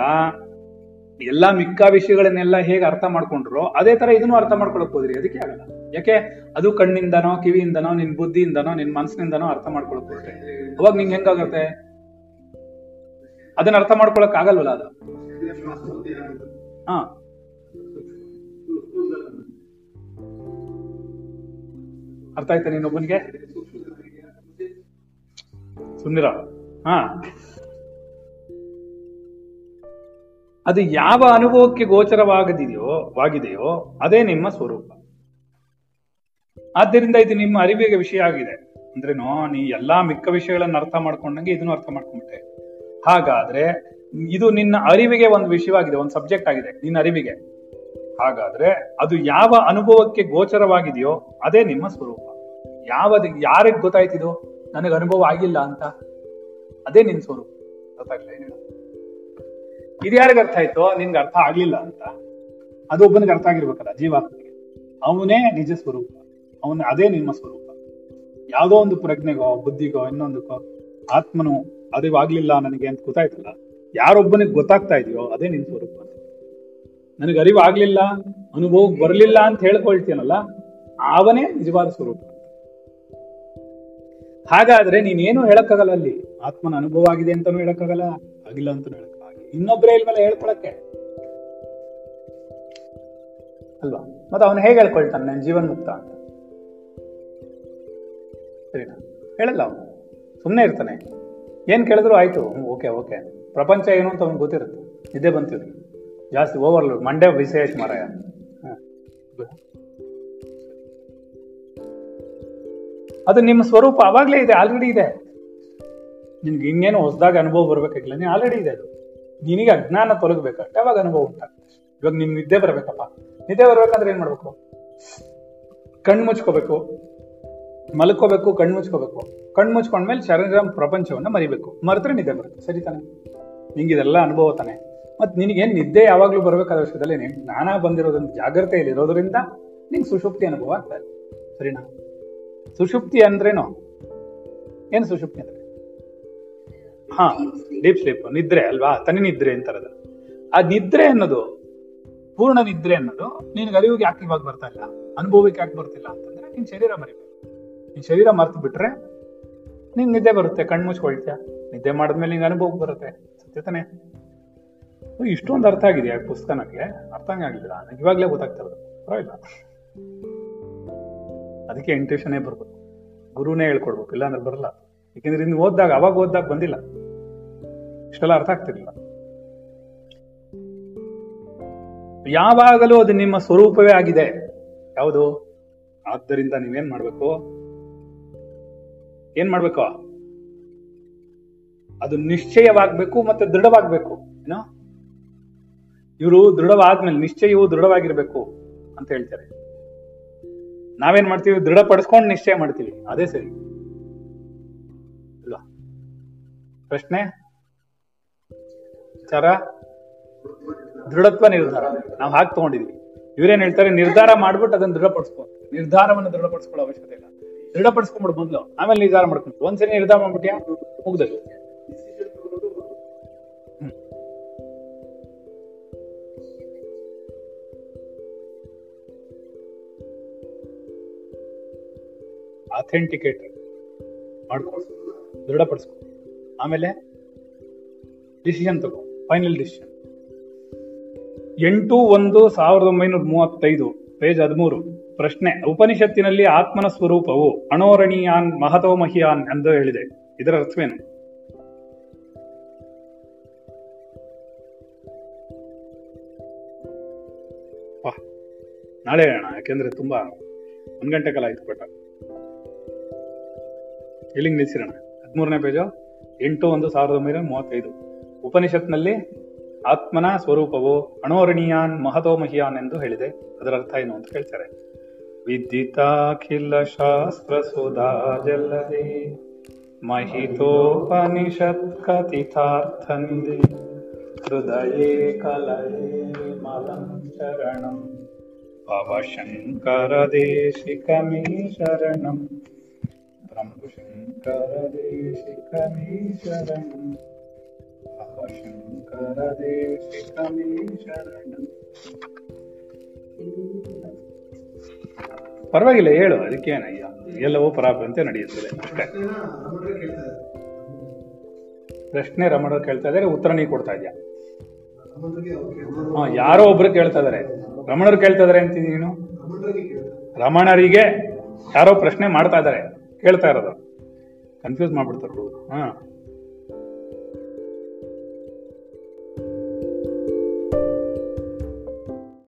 ಎಲ್ಲಾ ಮಿಕ್ಕ ವಿಷಯಗಳನ್ನೆಲ್ಲ ಹೇಗೆ ಅರ್ಥ ಮಾಡ್ಕೊಂಡ್ರೋ ಅದೇ ತರ ಇದನ್ನು ಅರ್ಥ ಮಾಡ್ಕೊಳಕ್ ಹೋದ್ರಿ. ಅದಕ್ಕೆ ಆಗಲ್ಲ. ಯಾಕೆ? ಅದು ಕಣ್ಣಿಂದನೋ, ಕಿವಿಯಿಂದನೋ, ನಿನ್ ಬುದ್ಧಿಯಿಂದನೋ, ನಿನ್ ಮನಸ್ಸಿನಿಂದನೋ ಅರ್ಥ ಮಾಡ್ಕೊಳಕ್ ಹೋದ್ರೆ. ಅವಾಗ ನಿಂಗೆ ಹೆಂಗಾಗತ್ತೆ? ಅದನ್ನ ಅರ್ಥ ಮಾಡ್ಕೊಳಕ್ ಆಗಲ್ವಲ್ಲ ಅದು? ಹಾ. ಅರ್ಥ ಆಯ್ತಾ ನೀನೊಬ್ಬನಿಗೆ ಸುಮ್ನಿರ ಹಾ. ಅದು ಯಾವ ಅನುಭವಕ್ಕೆ ಗೋಚರವಾಗದಿದೆಯೋ ವಾಗಿದೆಯೋ ಅದೇ ನಿಮ್ಮ ಸ್ವರೂಪ. ಆದ್ದರಿಂದ ಇದು ನಿಮ್ಮ ಅರಿವಿಗೆ ವಿಷಯ ಆಗಿದೆ. ಅಂದ್ರೇನು ನೀ ಎಲ್ಲಾ ಮಿಕ್ಕ ವಿಷಯಗಳನ್ನ ಅರ್ಥ ಮಾಡ್ಕೊಂಡಂಗೆ ಇದನ್ನು ಅರ್ಥ ಮಾಡ್ಕೊಂಡ್ಬಿಟ್ಟೆ. ಹಾಗಾದ್ರೆ, ಇದು ನಿನ್ನ ಅರಿವಿಗೆ ಒಂದು ವಿಷಯವಾಗಿದೆ, ಒಂದು ಸಬ್ಜೆಕ್ಟ್ ಆಗಿದೆ, ನಿನ್ನ ಅರಿವಿಗೆ. ಹಾಗಾದ್ರೆ, ಅದು ಯಾವ ಅನುಭವಕ್ಕೆ ಗೋಚರವಾಗಿದೆಯೋ, ಅದೇ ನಿಮ್ಮ ಸ್ವರೂಪ. ಯಾವ ಯಾರಿಗೆ ಗೊತ್ತಾಯ್ತಿದು? ನನಗೆ ಅನುಭವ ಆಗಿಲ್ಲ ಅಂತ ಅದೇ ನಿನ್ ಸ್ವರೂಪ. ಗೊತ್ತಾಗ್ಲಿಲ್ಲ ಇದು ಯಾರಿಗೆ ಅರ್ಥ ಆಯ್ತೋ ನಿನ್ಗೆ ಅರ್ಥ ಆಗ್ಲಿಲ್ಲ ಅಂತ. ಅದು ಒಬ್ಬನಿಗೆ ಅರ್ಥ ಆಗಿರ್ಬೇಕಲ್ಲ ಜೀವಾತ್ಮನಿಗೆ. ಅವನೇ ನಿಜ ಸ್ವರೂಪ. ಅವನ ಅದೇ ನಿಮ್ಮ ಸ್ವರೂಪ. ಯಾವುದೋ ಒಂದು ಪ್ರಜ್ಞೆಗೋ, ಬುದ್ಧಿಗೋ, ಇನ್ನೊಂದಕ್ಕೋ, ಆತ್ಮನು ಅರಿವಾಗ್ಲಿಲ್ಲ ನನಗೆ ಅಂತ ಗೊತ್ತಾಯ್ತಲ್ಲ? ಯಾರೊಬ್ಬನಿಗೆ ಗೊತ್ತಾಗ್ತಾ ಇದೆಯೋ ಅದೇ ನಿನ್ ಸ್ವರೂಪ. ನನಗೆ ಅರಿವಾಗ್ಲಿಲ್ಲ, ಅನುಭವಕ್ಕೆ ಬರಲಿಲ್ಲ ಅಂತ ಹೇಳ್ಕೊಳ್ತೀನಲ್ಲ, ಅವನೇ ನಿಜವಾದ ಸ್ವರೂಪ. ಹಾಗಾದ್ರೆ ನೀನೇನು ಹೇಳಕ್ಕಾಗಲ್ಲ ಅಲ್ಲಿ? ಆತ್ಮನ ಅನುಭವ ಆಗಿದೆ ಅಂತಾನು ಹೇಳಕ್ಕಾಗಲ್ಲ, ಆಗಿಲ್ಲ ಅಂತಾನು ಹೇಳಕ್ಕಾಗಲ್ಲ. ಇನ್ನೊಬ್ರೆ ಇಲ್ವಲ್ಲ ಹೇಳ್ಕೊಳಕ್ಕೆ? ಅಲ್ವಾ? ಮತ್ತೆ ಅವನು ಹೇಗೆ ಹೇಳ್ಕೊಳ್ತಾನೆ ನಾನು ಜೀವನ್ ಮುಕ್ತ ಅಂತ? ಸರಿನಾ? ಹೇಳಲ್ಲ ಅವನು. ಸುಮ್ಮನೆ ಇರ್ತಾನೆ. ಏನ್ ಕೇಳಿದ್ರು ಆಯ್ತು. Okay okay. ಪ್ರಪಂಚ ಏನು ಅಂತ ಅವ್ನಿಗೆ ಗೊತ್ತಿರುತ್ತೆ. ಇದೇ ಬಂತಿದ್ರು ಜಾಸ್ತಿ ಓವರ್ಲೋಡ್ ಮಂಡ್ಯ ವಿಶೇಷ ಮಾರಾಯ. ಅದು ನಿಮ್ಮ ಸ್ವರೂಪ ಅವಾಗಲೇ ಇದೆ ಆಲ್ರೆಡಿ ಇದೆ. ನಿನ್ಗೆ ಇನ್ನೇನು ಹೊಸದಾಗ ಅನುಭವ ಬರಬೇಕಾಗಿಲ್ಲ ನೀನು ಆಲ್ರೆಡಿ ಇದೆ ಅದು. ನಿನಗೆ ಅಜ್ಞಾನ ತೊಲಗಬೇಕಷ್ಟೇ ಅವಾಗ ಅನುಭವ ಉಂಟಾಗ್ತದೆ ಇವಾಗ ನಿಮ್ಮ ನಿದ್ದೆ ಬರಬೇಕಪ್ಪ. ನಿದ್ದೆ ಬರ್ಬೇಕಂದ್ರೆ ಏನ್ ಮಾಡ್ಬೇಕು? ಕಣ್ಣು ಮುಚ್ಕೋಬೇಕು, ಮಲ್ಕೋಬೇಕು, ಕಣ್ಣು ಮುಚ್ಕೋಬೇಕು. ಕಣ್ಣು ಮುಚ್ಕೊಂಡ್ಮೇಲೆ ಶರೀರ ಪ್ರಪಂಚವನ್ನ ಮರಿಬೇಕು. ಮರೆತ್ರೆ ನಿದ್ದೆ ಬರುತ್ತೆ, ಸರಿ ತಾನೆ? ನಿಂಗೆ ಇದೆಲ್ಲ ಅನುಭವ ತಾನೆ. ಮತ್ತು ನಿನಗೇನು ನಿದ್ದೆ ಯಾವಾಗಲೂ ಬರಬೇಕಾದ ವಿಷಯದಲ್ಲಿ ನೀನು ಜ್ಞಾನ ಬಂದಿರೋದ್ರಿಂದ ಜಾಗ್ರತೆಯಲ್ಲಿ ಇರೋದ್ರಿಂದ ನಿಂಗೆ ಸುಶುಪ್ತಿ ಅನುಭವ ಆಗ್ತಾ ಇದೆ. ಸರಿನಾ? ಸುಷುಪ್ತಿ ಅಂದ್ರೇನು? ಏನು ಸುಷುಪ್ತಿ ಅಂದ್ರೆ? ಹಾ, ಡೀಪ್ ಸ್ಲೀಪ್, ನಿದ್ರೆ ಅಲ್ವಾ? ತನಿ ನಿದ್ರೆ ಅಂತಾರದು ಆ ನಿದ್ರೆ ಅನ್ನೋದು, ಪೂರ್ಣ ನಿದ್ರೆ ಅನ್ನೋದು ನಿನ್ಗೆ ಅರಿವಿಗೆ ಯಾಕೆ ಇವಾಗ ಬರ್ತಾ ಇಲ್ಲ? ಅನುಭವಕ್ಕೆ ಯಾಕೆ ಬರ್ತಿಲ್ಲ ಅಂತಂದ್ರೆ ನಿನ್ ಶರೀರ ಮರಿಬೇಕು. ನಿನ್ ಶರೀರ ಮರ್ತು ಬಿಟ್ರೆ ನಿಂಗೆ ನಿದ್ದೆ ಬರುತ್ತೆ, ಕಣ್ಣು ಮುಚ್ಕೊಳ್ತೀಯ? ನಿದ್ದೆ ಮಾಡಿದ್ಮೇಲೆ ನಿಂಗೆ ಅನುಭವ ಬರುತ್ತೆ. ಸತ್ಯ ತಾನೆ? ಇಷ್ಟೊಂದು ಅರ್ಥ ಆಗಿದೆಯಾ ಆ ಪುಸ್ತಕ ನನಗೆ ಅರ್ಥ ಆಗಿಲ್ಲ. ನನಗೆ ಇವಾಗಲೇ ಗೊತ್ತಾಗ್ತಾ ಇರೋದು. ಪರವಾಗಿಲ್ಲ. ಅದಕ್ಕೆ ಇಂಟ್ಯೂಷನೇ ಬರ್ಬೇಕು. ಗುರುನೇ ಹೇಳ್ಕೊಡ್ಬೇಕು, ಇಲ್ಲಾಂದ್ರೆ ಬರಲ್ಲ. ಯಾಕೆಂದ್ರೆ ಇನ್ನು ಓದ್ದಾಗ, ಅವಾಗ ಓದ್ದಾಗ ಬಂದಿಲ್ಲ. ಇಷ್ಟೆಲ್ಲ ಅರ್ಥ ಆಗ್ತಿರ್ಲಿಲ್ಲ. ಯಾವಾಗಲೂ ಅದು ನಿಮ್ಮ ಸ್ವರೂಪವೇ ಆಗಿದೆ. ಯಾವುದು? ಆದ್ದರಿಂದ ನೀವೇನ್ ಮಾಡ್ಬೇಕು? ಏನ್ ಮಾಡ್ಬೇಕು? ಅದು ನಿಶ್ಚಯವಾಗ್ಬೇಕು ಮತ್ತೆ ದೃಢವಾಗ್ಬೇಕು. ಏನೋ? ಇವರು ದೃಢವಾದ್ಮೇಲೆ, ನಿಶ್ಚಯವು ದೃಢವಾಗಿರ್ಬೇಕು ಅಂತ ಹೇಳ್ತಾರೆ. ನಾವೇನ್ ಮಾಡ್ತೀವಿ? ದೃಢಪಡಿಸ್ಕೊಂಡು ನಿಶ್ಚಯ ಮಾಡ್ತೀವಿ. ಅದೇ ಸರಿ. ಅಲ್ವಾ? ಪ್ರಶ್ನೆ? ವಿಚಾರ? ದೃಢತ್ವ ನಿರ್ಧಾರ. ನಾವು ಹಾಕಿ ತಗೊಂಡಿದ್ವಿ. ಇವ್ರೇನ್ ಹೇಳ್ತಾರೆ? ನಿರ್ಧಾರ ಮಾಡ್ಬಿಟ್ಟು ಅದನ್ನ ದೃಢಪಡಿಸ್ಕೊಂಡು ನಿರ್ಧಾರವನ್ನು ದೃಢಪಡಿಸ್ಕೊಳ್ಳೋ ಅವಶ್ಯಕತೆ ಇಲ್ಲ. ದೃಢಪಡಿಸ್ಕೊಂಡ್ಬಿಡು ಮೊದಲು. ಆಮೇಲೆ ನಿರ್ಧಾರ ಮಾಡ್ಕೊಂಡು. ಒಂದ್ಸರಿ ನಿರ್ಧಾರ ಮಾಡ್ಬಿಟ್ಯಾ? ಮುಗ್ದಲ್ಲಿ ಅಥೆಂಟಿಕೇಟ್ ಮಾಡ್ಕೊ ದೃಢಪಡಿಸ್ಕೊ ಆಮೇಲೆ ಡಿಸಿಷನ್ ತಗೋ ಫೈನಲ್ ಡಿಸಿಷನ್ ಎಂಟು ಒಂದು ಸಾವಿರದ ಒಂಬೈನೂರ ಮೂವತ್ತೈದು, ಪೇಜ್ ಹದಿಮೂರು, ಪ್ರಶ್ನೆ, ಉಪನಿಷತ್ತಿನಲ್ಲಿ ಆತ್ಮನ ಸ್ವರೂಪವು ಅಣೋರಣೀಯಾನ್ ಮಹತೋ ಮಹಿಯಾನ್ ಎಂದು ಹೇಳಿದೆ. ಇದರ ಅರ್ಥವೇನು. ನಾಳೆ ಹೇಳೋಣ, ಯಾಕೆಂದ್ರೆ ತುಂಬಾ ಒಂದ್ ಗಂಟೆ ಕಾಲ ಆಯ್ತು ಕೊಟ್ಟ ಎಲ್ಲಿಂಗ್ ನಿಲ್ಲಿಸಿರೋಣ. ಹದಿಮೂರನೇ ಪೇಜು, ಎಂಟು ಒಂದು ಸಾವಿರದ ಒಂಬೈನೂರ ಮೂವತ್ತೈದು. ಉಪನಿಷತ್ನಲ್ಲಿ ಆತ್ಮನ ಸ್ವರೂಪವು ಅಣೋರಣೀಯಾನ್ ಮಹತೋ ಮಹಿಯಾನ್ ಎಂದು ಹೇಳಿದೆ. ಅದರ ಅರ್ಥ ಏನು ಅಂತ ಹೇಳ್ತಾರೆ ವಿದಿತಾಖಿಲ ಶಾಸ್ತ್ರ ಸುಧಾ ಜಲ್ಲದೆ ಮಹಿತೋಪನಿಷತ್ ಕಥಿತಾರ್ಥಂದಿ ಹೃದಯೇ ಕಲಯೇ ಮಲಂ ಶರಣಂ ಭವ ಶಂಕರ ದೇಶಿಕಮೇ ಶರಣಂ ಪರವಾಗಿಲ್ಲ, ಹೇಳು ಅದಕ್ಕೇನಯ್ಯ ಎಲ್ಲವೂ ಪರಾಭಂತೆ ನಡೆಯುತ್ತದೆ. ಪ್ರಶ್ನೆ ರಮಣರು ಕೇಳ್ತಾ ಇದಾರೆ ಉತ್ತರ ನೀ ಕೊಡ್ತಾ ಇದ್ಯಾ? ಹಾ, ಯಾರೋ ಒಬ್ರು ಕೇಳ್ತಾ ಇದಾರೆ ರಮಣರು ಕೇಳ್ತಾ ಇದಾರೆ ಅಂತೀನಿ ನೀನು? ರಮಣರಿಗೆ ಯಾರೋ ಪ್ರಶ್ನೆ ಮಾಡ್ತಾ ಇದಾರೆ ಕೇಳ್ತಾ ಇರೋದು ಕನ್ಫ್ಯೂಸ್ ಮಾಡ್ಬಿಡ್ತಾರೆ ಹುಡುಗರು. ಹಾ